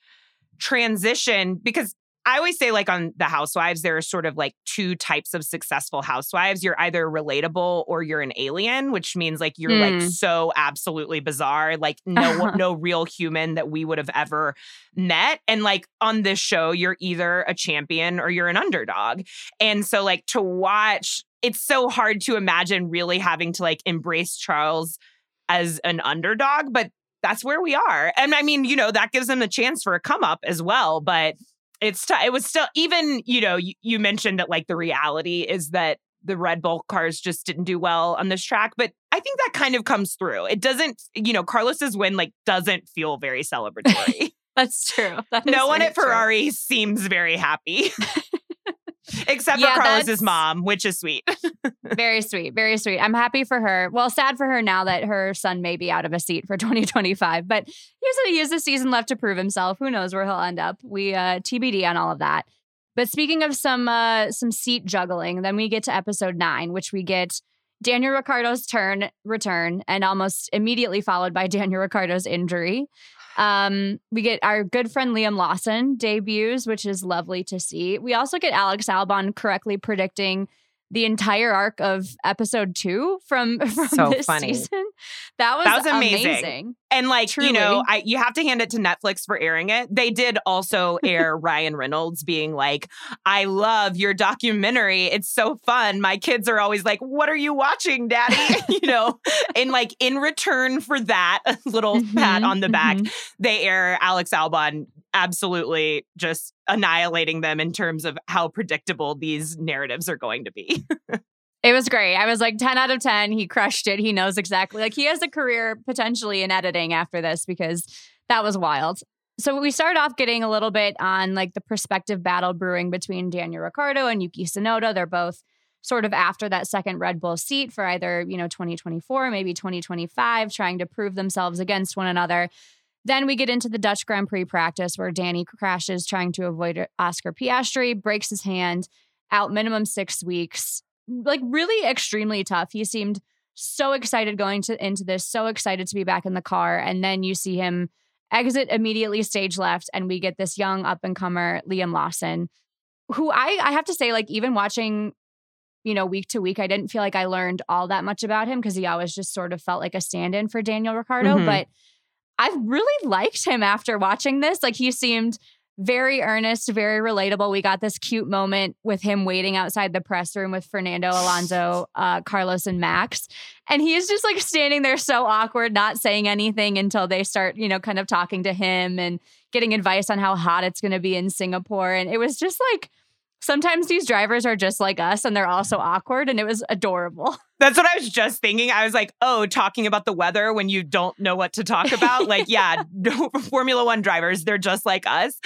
transition because I always say, like on The Housewives, there are sort of like two types of successful housewives. You're either relatable or you're an alien, which means like you're mm. like so absolutely bizarre, like no no real human that we would have ever met. And like on this show, you're either a champion or you're an underdog. And so like to watch, it's so hard to imagine really having to like embrace Charles as an underdog, but that's where we are. And I mean, you know, that gives them a chance for a come up as well. But it's t- it was still even you know you, you mentioned that like the reality is that the Red Bull cars just didn't do well on this track, but I think that kind of comes through. It doesn't, you know, Carlos's win like doesn't feel very celebratory. That's true. That no one at Ferrari true. seems very happy. Except yeah, for Carlos's mom, which is sweet. very sweet. Very sweet. I'm happy for her. Well, sad for her now that her son may be out of a seat for 2025. But here's he has a season left to prove himself. Who knows where he'll end up? We uh TBD on all of that. But speaking of some uh some seat juggling, then we get to episode nine, which we get Daniel Ricciardo's turn return and almost immediately followed by Daniel Ricciardo's injury. Um, we get our good friend Liam Lawson debuts, which is lovely to see. We also get Alex Albon correctly predicting the entire arc of episode two from, from so this funny. season. That was, that was amazing. amazing. And like, Truly. you know, I you have to hand it to Netflix for airing it. They did also air Ryan Reynolds being like, I love your documentary. It's so fun. My kids are always like, What are you watching, Daddy? you know, and like in return for that a little mm-hmm, pat on the back, mm-hmm. they air Alex Albon absolutely just annihilating them in terms of how predictable these narratives are going to be. It was great. I was like 10 out of 10. He crushed it. He knows exactly. Like he has a career potentially in editing after this because that was wild. So we started off getting a little bit on like the perspective battle brewing between Daniel Ricciardo and Yuki Tsunoda. They're both sort of after that second Red Bull seat for either, you know, 2024, maybe 2025, trying to prove themselves against one another. Then we get into the Dutch Grand Prix practice where Danny crashes trying to avoid Oscar Piastri, breaks his hand, out minimum six weeks. Like really extremely tough. He seemed so excited going to into this, so excited to be back in the car. And then you see him exit immediately stage left, and we get this young up and comer, Liam Lawson, who I I have to say, like, even watching you know, week to week, I didn't feel like I learned all that much about him because he always just sort of felt like a stand in for Daniel Ricciardo. Mm-hmm. But I really liked him after watching this. Like he seemed very earnest, very relatable. We got this cute moment with him waiting outside the press room with Fernando Alonso, uh, Carlos, and Max. And he's just like standing there so awkward, not saying anything until they start, you know, kind of talking to him and getting advice on how hot it's going to be in Singapore. And it was just like, sometimes these drivers are just like us and they're also awkward and it was adorable. That's what I was just thinking. I was like, oh, talking about the weather when you don't know what to talk about. like, yeah, Formula One drivers, they're just like us.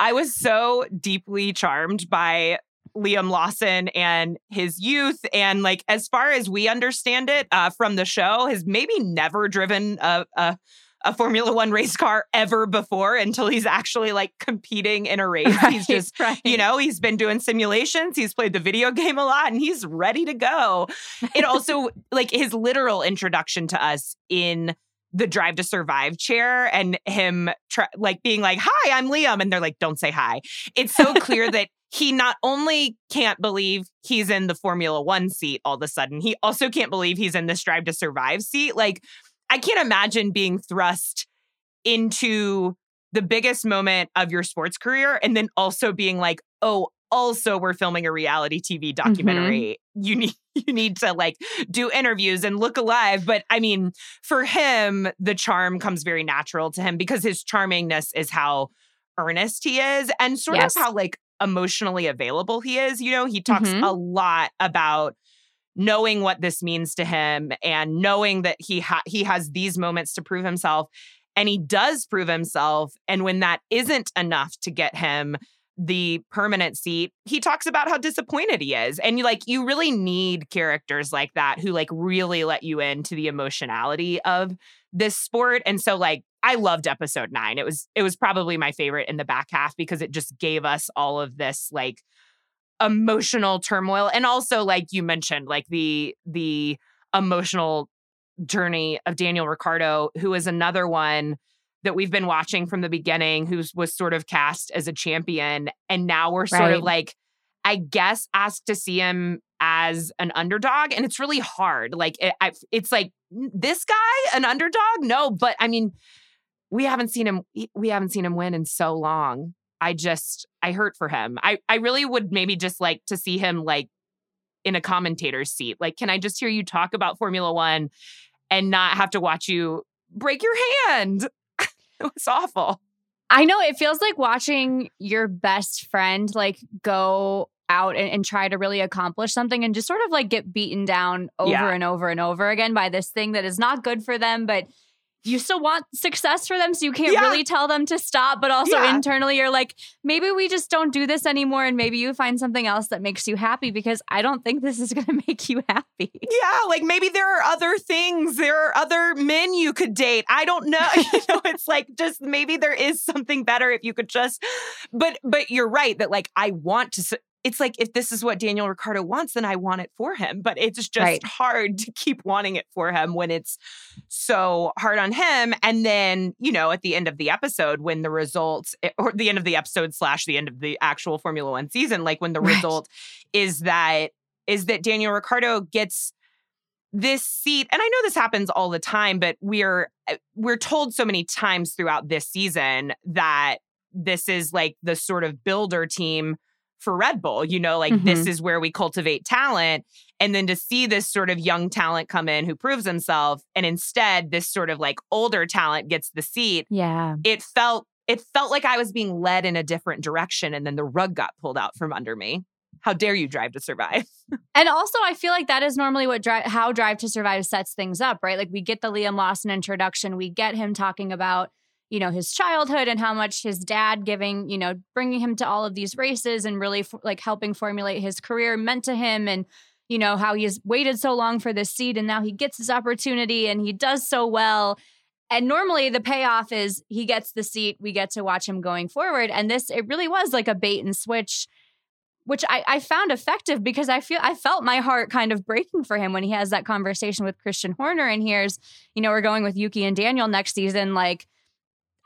I was so deeply charmed by Liam Lawson and his youth. And like, as far as we understand it uh, from the show, has maybe never driven a, a a Formula One race car ever before until he's actually like competing in a race. Right, he's just, right. you know, he's been doing simulations, he's played the video game a lot, and he's ready to go. It also, like, his literal introduction to us in the drive to survive chair and him tra- like being like hi i'm liam and they're like don't say hi it's so clear that he not only can't believe he's in the formula one seat all of a sudden he also can't believe he's in this drive to survive seat like I can't imagine being thrust into the biggest moment of your sports career and then also being like, oh, also we're filming a reality TV mm-hmm. documentary. Mm-hmm. You need you need to like do interviews and look alive. But I mean, for him, the charm comes very natural to him because his charmingness is how earnest he is and sort yes. of how like emotionally available he is. You know, he talks mm-hmm. a lot about knowing what this means to him and knowing that he ha- he has these moments to prove himself and he does prove himself and when that isn't enough to get him the permanent seat he talks about how disappointed he is. And you like you really need characters like that who like really let you into the emotionality of this sport. And so like I loved episode 9 it was it was probably my favorite in the back half because it just gave us all of this like emotional turmoil and also like you mentioned like the the emotional journey of Daniel Ricciardo who is another one that we've been watching from the beginning, who was sort of cast as a champion. And now we're sort Right. of like, I guess, asked to see him as an underdog. And it's really hard. Like, it, I, it's like, this guy, an underdog? No, but I mean, we haven't seen him, we haven't seen him win in so long. I just, I hurt for him. I, I really would maybe just like to see him like in a commentator's seat. Like, can I just hear you talk about Formula One and not have to watch you break your hand? it was awful. I know it feels like watching your best friend like go out and, and try to really accomplish something and just sort of like get beaten down over Yeah. and over and over again by this thing that is not good for them, but you still want success for them. So you can't Yeah. really tell them to stop. But also Yeah. internally, you're like, maybe we just don't do this anymore. And maybe you find something else that makes you happy because I don't think this is going to make you happy. Yeah, like maybe there are other things. There are other men you could date. I don't know. you know, it's like just maybe there is something better if you could just. But but you're right that like I want to. It's like if this is what Daniel Ricciardo wants, then I want it for him. But it's just Right. hard to keep wanting it for him when it's so hard on him. And then you know at the end of the episode when the results eh, or the end of the episode slash the end of the actual Formula One season, like when the Right. result is that is that Daniel Ricciardo gets this seat and i know this happens all the time but we're uh, we're told so many times throughout this season that this is like the sort of builder team for red bull you know like this mm-hmm. is where we cultivate talent and then to see this sort of young talent come in who proves himself and instead this sort of like older talent gets the seat Yeah. it felt it felt like i was being led in a different direction and then the rug got pulled out from under me how dare you drive to survive And also, I feel like that is normally what drive how Drive to Survive sets things up, right? Like we get the Liam Lawson introduction, we get him talking about you know his childhood and how much his dad giving you know bringing him to all of these races and really f- like helping formulate his career meant to him and you know how he's waited so long for this seat and now he gets his opportunity and he does so well and normally the payoff is he gets the seat we get to watch him going forward and this it really was like a bait and switch which I, I found effective because I feel I felt my heart kind of breaking for him when he has that conversation with Christian Horner and hears, you know, we're going with Yuki and Daniel next season. Like,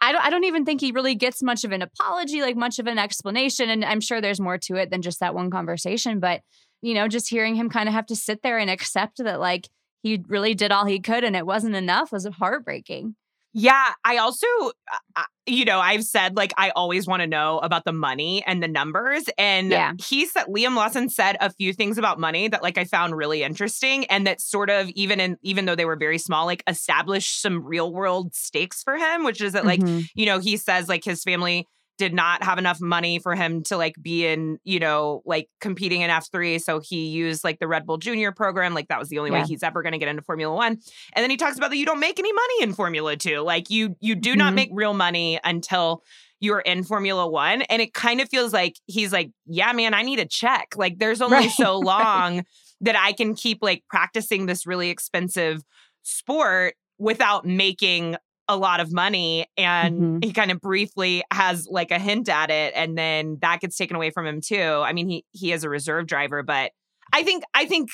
I don't I don't even think he really gets much of an apology, like much of an explanation. And I'm sure there's more to it than just that one conversation. But, you know, just hearing him kind of have to sit there and accept that like he really did all he could and it wasn't enough was heartbreaking. Yeah, I also, uh, uh, you know, I've said like I always want to know about the money and the numbers. And Yeah. he said, Liam Lawson said a few things about money that like I found really interesting and that sort of even in, even though they were very small, like established some real world stakes for him, which is that like, Mhm. you know, he says like his family did not have enough money for him to like be in, you know, like competing in F3. So he used like the Red Bull Junior program. Like that was the only way he's ever going to get into Formula One. And then he talks about that you don't make any money in Formula Two. Like you, you do not Mhm. make real money until you're in Formula One. And it kind of feels like he's like, yeah, man, I need a check. Like there's only Right, so right. long that I can keep like practicing this really expensive sport without making a lot of money and Mhm. he kind of briefly has like a hint at it and then that gets taken away from him too i mean he he is a reserve driver but i think i think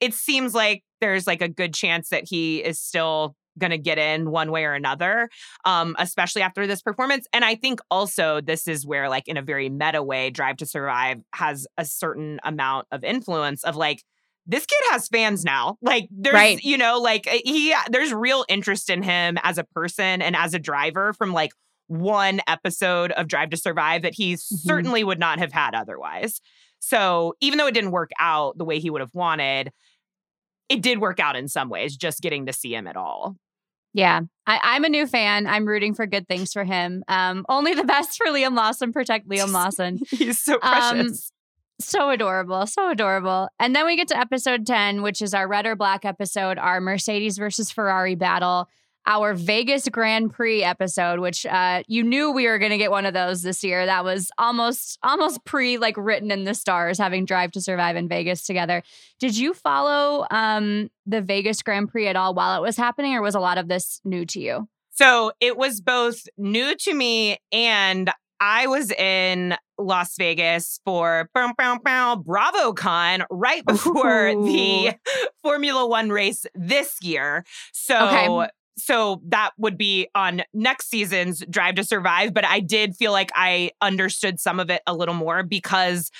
it seems like there's like a good chance that he is still going to get in one way or another um especially after this performance and i think also this is where like in a very meta way drive to survive has a certain amount of influence of like this kid has fans now. Like there's, Right. you know, like uh, he there's real interest in him as a person and as a driver from like one episode of Drive to Survive that he certainly would not have had otherwise. So even though it didn't work out the way he would have wanted, it did work out in some ways, just getting to see him at all. Yeah, I, I'm a new fan. I'm rooting for good things for him. Um, only the best for Liam Lawson. Protect Liam Lawson. He's so Um, precious. So adorable, so adorable. And then we get to episode 10, which is our red or black episode, our Mercedes versus Ferrari battle, our Vegas Grand Prix episode, which uh, you knew we were going to get one of those this year. That was almost almost pre like written in the stars, having Drive to Survive in Vegas together. Did you follow um, the Vegas Grand Prix at all while it was happening, or was a lot of this new to you? So it was both new to me and I was in Las Vegas for bow, bow, bow, BravoCon right before Ooh. the Formula One race this year. So okay so that would be on next season's Drive to Survive. But I did feel like I understood some of it a little more because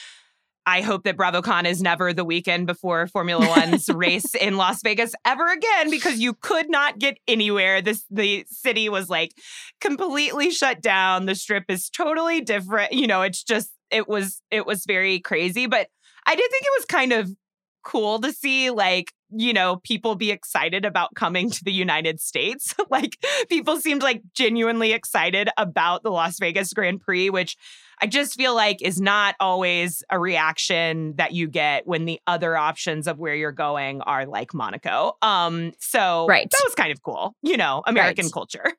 I hope that BravoCon is never the weekend before Formula One's race in Las Vegas ever again because you could not get anywhere. This the city was like completely shut down. The strip is totally different. You know, it's just it was it was very crazy. But I did think it was kind of cool to see like you know people be excited about coming to the united states like people seemed like genuinely excited about the las vegas grand prix which I just feel like is not always a reaction that you get when the other options of where you're going are like Monaco. Um, so right. that was kind of cool, you know, American right. culture.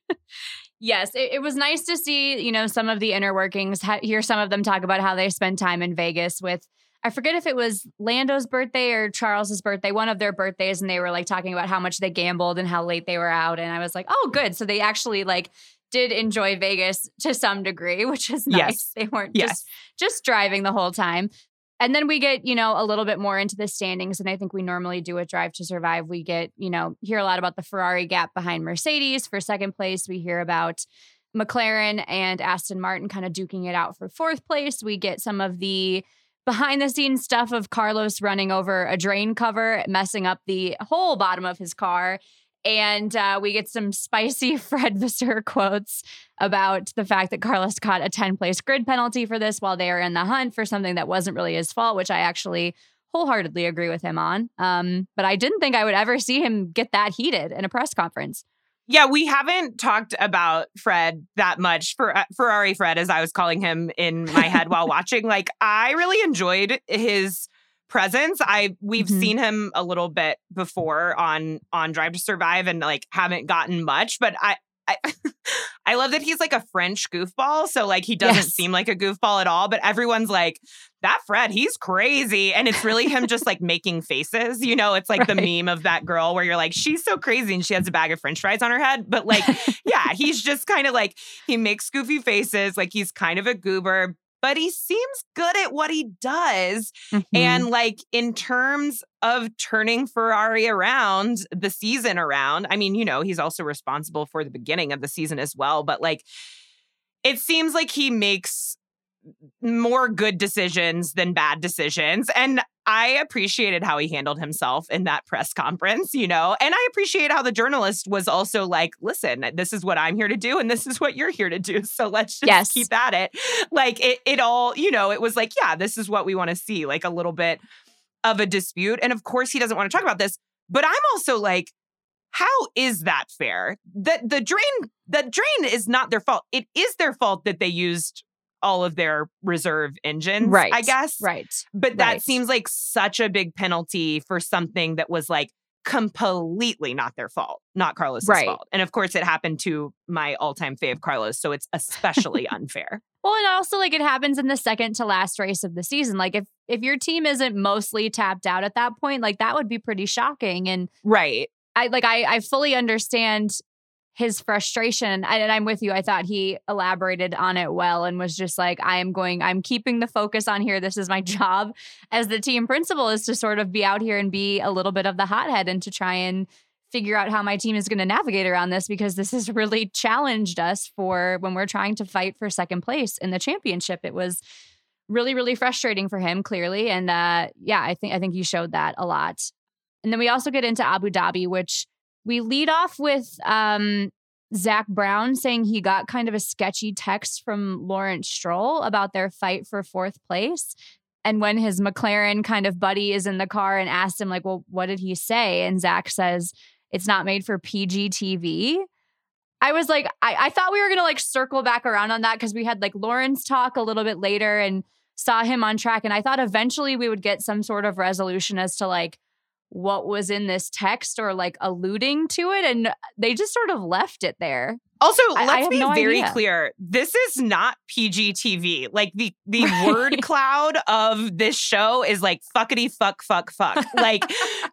yes, it, it, was nice to see, you know, some of the inner workings, ha- hear some of them talk about how they spend time in Vegas with I forget if it was Lando's birthday or Charles's birthday, one of their birthdays, and they were like talking about how much they gambled and how late they were out. And I was like, oh, good. So they actually like did enjoy Vegas to some degree, which is nice. Yes. They weren't yes. just just driving the whole time. And then we get, you know, a little bit more into the standings. And I think we normally do a Drive to Survive. We get, you know, hear a lot about the Ferrari gap behind Mercedes for second place. We hear about McLaren and Aston Martin kind of duking it out for fourth place. We get some of the behind the scenes stuff of Carlos running over a drain cover, messing up the whole bottom of his car. And uh, we get some spicy Fred Vasseur quotes about the fact that Carlos caught a 10 place grid penalty for this while they are in the hunt for something that wasn't really his fault, which I actually wholeheartedly agree with him on. Um, but I didn't think I would ever see him get that heated in a press conference. Yeah, we haven't talked about Fred that much for uh, Ferrari Fred, as I was calling him in my head while watching. Like, I really enjoyed his presence. I we've mm-hmm. seen him a little bit before on on Drive to Survive and like haven't gotten much, but I I, I love that he's like a French goofball. So like he doesn't yes. seem like a goofball at all, but everyone's like, that Fred, he's crazy. And it's really him just like making faces. You know, it's like right. the meme of that girl where you're like, she's so crazy and she has a bag of French fries on her head. But like, yeah, he's just kind of like he makes goofy faces, like he's kind of a goober, but he seems good at what he does. Mm-hmm. And like in terms of turning Ferrari around, the season around, I mean, you know, he's also responsible for the beginning of the season as well, but like it seems like he makes more good decisions than bad decisions. And I appreciated how he handled himself in that press conference, you know, and I appreciate how the journalist was also like, listen, this is what I'm here to do and this is what you're here to do. So let's just yes. keep at it. Like it, it all, you know, it was like, yeah, this is what we want to see, like a little bit of a dispute. And of course, he doesn't want to talk about this, but I'm also like, how is that fair? That the drain, the drain is not their fault. It is their fault that they used all of their reserve engines, right. I guess. Right. But that right. seems like such a big penalty for something that was like completely not their fault, not Carlos's right. fault. And of course, it happened to my all-time fave Carlos, so it's especially unfair. Well, and also like it happens in the second to last race of the season. Like if if your team isn't mostly tapped out at that point, like that would be pretty shocking. And right, I like I I fully understand his frustration and i'm with you i thought he elaborated on it well and was just like i am going i'm keeping the focus on here. This is my job as the team principal is to sort of be out here and be a little bit of the hothead and to try and figure out how my team is going to navigate around this because this has really challenged us for when we're trying to fight for second place in the championship. It was really really frustrating for him clearly and uh yeah i think i think he showed that a lot. And then we also get into abu dhabi which we lead off with um, Zak Brown saying he got kind of a sketchy text from Lawrence Stroll about their fight for fourth place. And when his McLaren kind of buddy is in the car and asked him, like, well, what did he say? And Zak says, it's not made for PG TV. I was like, I, I thought we were going to like circle back around on that because we had like Lawrence talk a little bit later and saw him on track. And I thought eventually we would get some sort of resolution as to like, what was in this text or like alluding to it. And they just sort of left it there. Also, I- I let's have be no very idea. clear. This is not PGTV. Like the the Right. word cloud of this show is like fuckity fuck fuck fuck. Like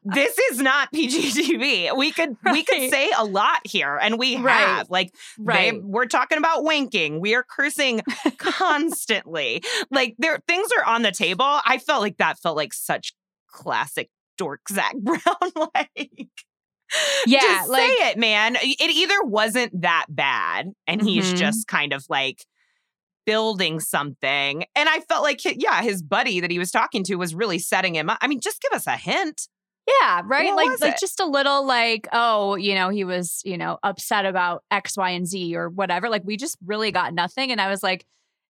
this is not PGTV. We could we could say a lot here, and we Right. have. Like Right. they, we're talking about wanking. We are cursing constantly. like there things are on the table. I felt like that felt like such classic dork Zak Brown. like Yeah, just like- say it, man. It either wasn't that bad, and he's Mhm. just kind of like building something. And I felt like, yeah, his buddy that he was talking to was really setting him up. I mean, just give us a hint. Yeah, right. What like like it? just a little like, oh, you know, he was, you know, upset about X, Y, and Z or whatever. Like we just really got nothing. And I was like,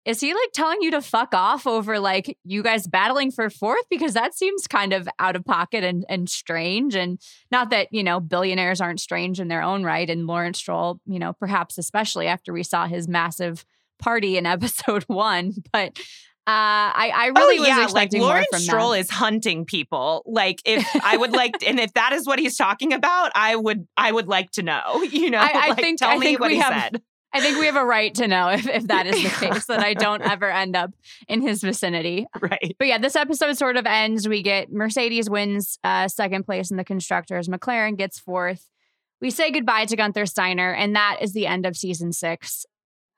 is he like telling you to fuck off over like you guys battling for fourth? Because that seems kind of out of pocket and and strange. And not that, you know, billionaires aren't strange in their own right. And Lawrence Stroll, you know, perhaps especially after we saw his massive party in episode one. But uh I, I really oh yeah, like expecting more Lawrence from Stroll them. is hunting people. Like if I would like, and if that is what he's talking about, I would, I would like to know. You know, I- I like, think- tell I me think what he have- said. I think we have a right to know if, if that is the case, that I don't ever end up in his vicinity. Right. But yeah, this episode sort of ends. We get Mercedes wins uh, second place in the constructors, McLaren gets fourth. We say goodbye to Gunther Steiner, and that is the end of season six.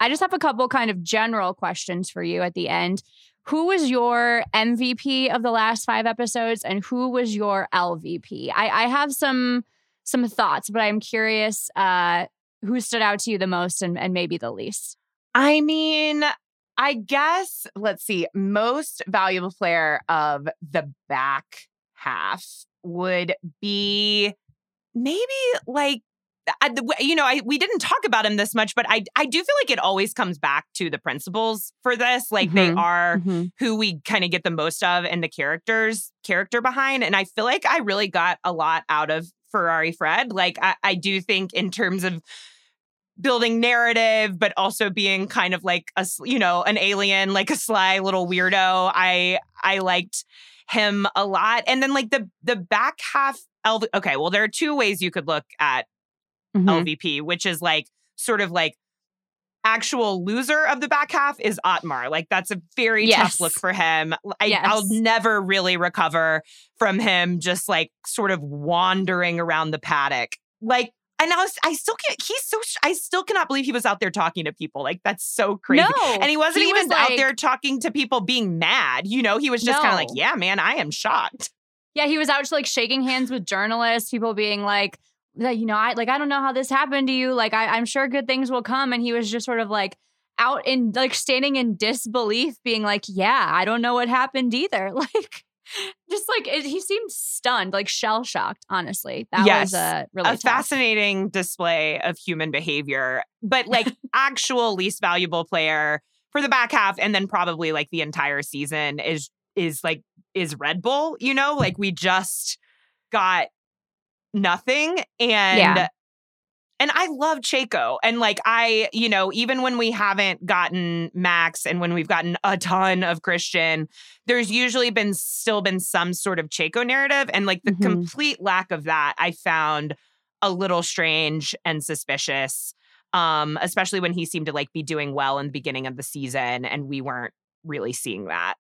I just have a couple kind of general questions for you at the end. Who was your MVP of the last five episodes, and who was your LVP? I, I have some some thoughts, but I'm curious uh, who stood out to you the most and, and maybe the least. I mean, I guess, let's see, most valuable player of the back half would be maybe like, I, you know, I we didn't talk about him this much, but I I do feel like it always comes back to the principles for this. Like they Mhm. are who we kind of get the most of and the characters character behind and i feel like i really got a lot out of ferrari fred like i, I do think in terms of building narrative but also being kind of like a you know an alien like a sly little weirdo i i liked him a lot and then like the the back half LV, okay well there are two ways you could look at Mhm. LVP, which is like sort of like actual loser of the back half is Otmar. Like that's a very Yes. tough look for him. I, Yes. I'll never really recover from him just like sort of wandering around the paddock. Like and I, was, I still can't. He's so. I still cannot believe he was out there talking to people. Like that's so crazy. No, and he wasn't he even was out there talking to people being mad. You know, he was just kind of like, "Yeah, man, I am shocked." Yeah, he was out like shaking hands with journalists, people being like, you know, I like I don't know how this happened to you. Like I, I'm sure good things will come. And he was just sort of like out in like standing in disbelief, being like, Yeah, I don't know what happened either. Like just like it, he seemed stunned, like shell shocked, honestly. That Yes. was uh, really a fascinating display of human behavior, but like actual least valuable player for the back half, and then probably like the entire season is is like is Red Bull. You know, like we just got nothing, and Yeah. And I love Checo, and like I, you know, even when we haven't gotten Max, and when we've gotten a ton of Christian, there's usually been still been some sort of Checo narrative, and like the Mhm. complete lack of that, I found a little strange and suspicious. Um, especially when he seemed to like be doing well in the beginning of the season, and we weren't really seeing that.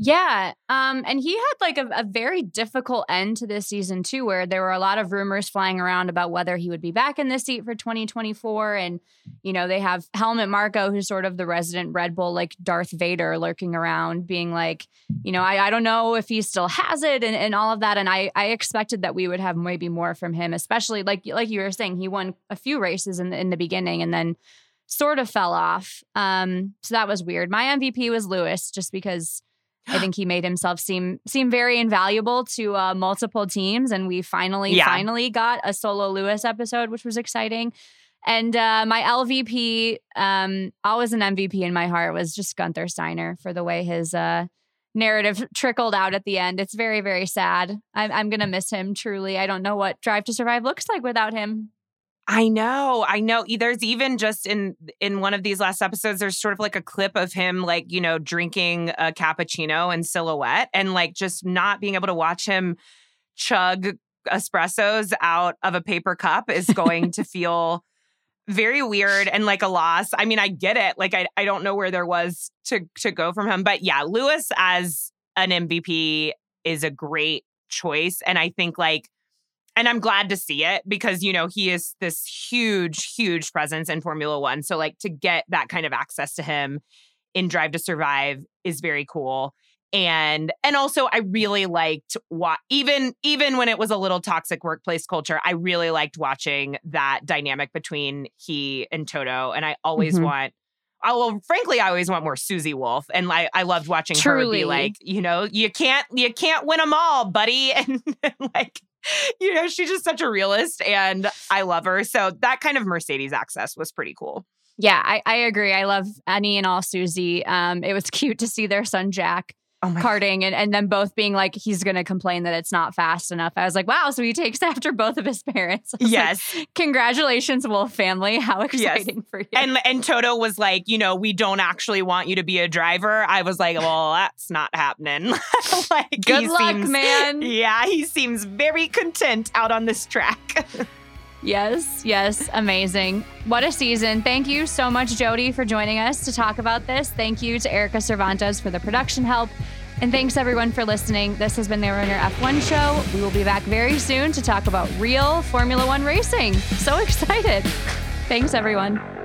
Yeah. Um, and he had like a, a very difficult end to this season too, where there were a lot of rumors flying around about whether he would be back in this seat for 2024. And, you know, they have Helmut Marko, who's sort of the resident Red Bull, like Darth Vader lurking around, being like, you know, I, I don't know if he still has it and, and all of that. And I, I expected that we would have maybe more from him, especially like like you were saying, he won a few races in the in the beginning and then sort of fell off. Um, so that was weird. My MVP was Lewis, just because I think he made himself seem seem very invaluable to uh, multiple teams, and we finally Yeah. finally got a solo Lewis episode, which was exciting. And uh, my LVP, um, always an MVP in my heart, was just Gunther Steiner for the way his uh, narrative trickled out at the end. It's very very sad. I'm, I'm gonna miss him truly. I don't know what Drive to Survive looks like without him. I know, I know. There's even just in in one of these last episodes, there's sort of like a clip of him, like you know, drinking a cappuccino in silhouette, and like just not being able to watch him chug espressos out of a paper cup is going to feel very weird and like a loss. I mean, I get it. Like I, I don't know where there was to to go from him. But yeah, Lewis as an MVP is a great choice. And I think like and I'm glad to see it because you know he is this huge, huge presence in Formula One. So like to get that kind of access to him in Drive to Survive is very cool and and also i really liked what even even when it was a little toxic workplace culture i really liked watching that dynamic between he and toto and i always mm-hmm. want I, well, frankly, I always want more Susie Wolff, and I, I loved watching Truly. her be like, you know, you can't, you can't win them all, buddy, and, and like, you know, she's just such a realist, and I love her. So that kind of Mercedes access was pretty cool. Yeah, I, I agree. I love any and all Susie. Um, it was cute to see their son Jack oh and, and then both being like he's going to complain that it's not fast enough. I was like wow so he takes after both of his parents. Yes like, congratulations wolff family. How exciting yes. for you. And and toto was like you know we don't actually want you to be a driver. I was like well that's not happening. Like good luck seems, man. Yeah he seems very content out on this track Yes, yes, amazing. What a season. Thank you so much, Jodi, for joining us to talk about this. Thank you to Erika Cervantes for the production help. And thanks everyone for listening. This has been the Ringer F1 show. We will be back very soon to talk about real Formula One racing. So excited. Thanks, everyone.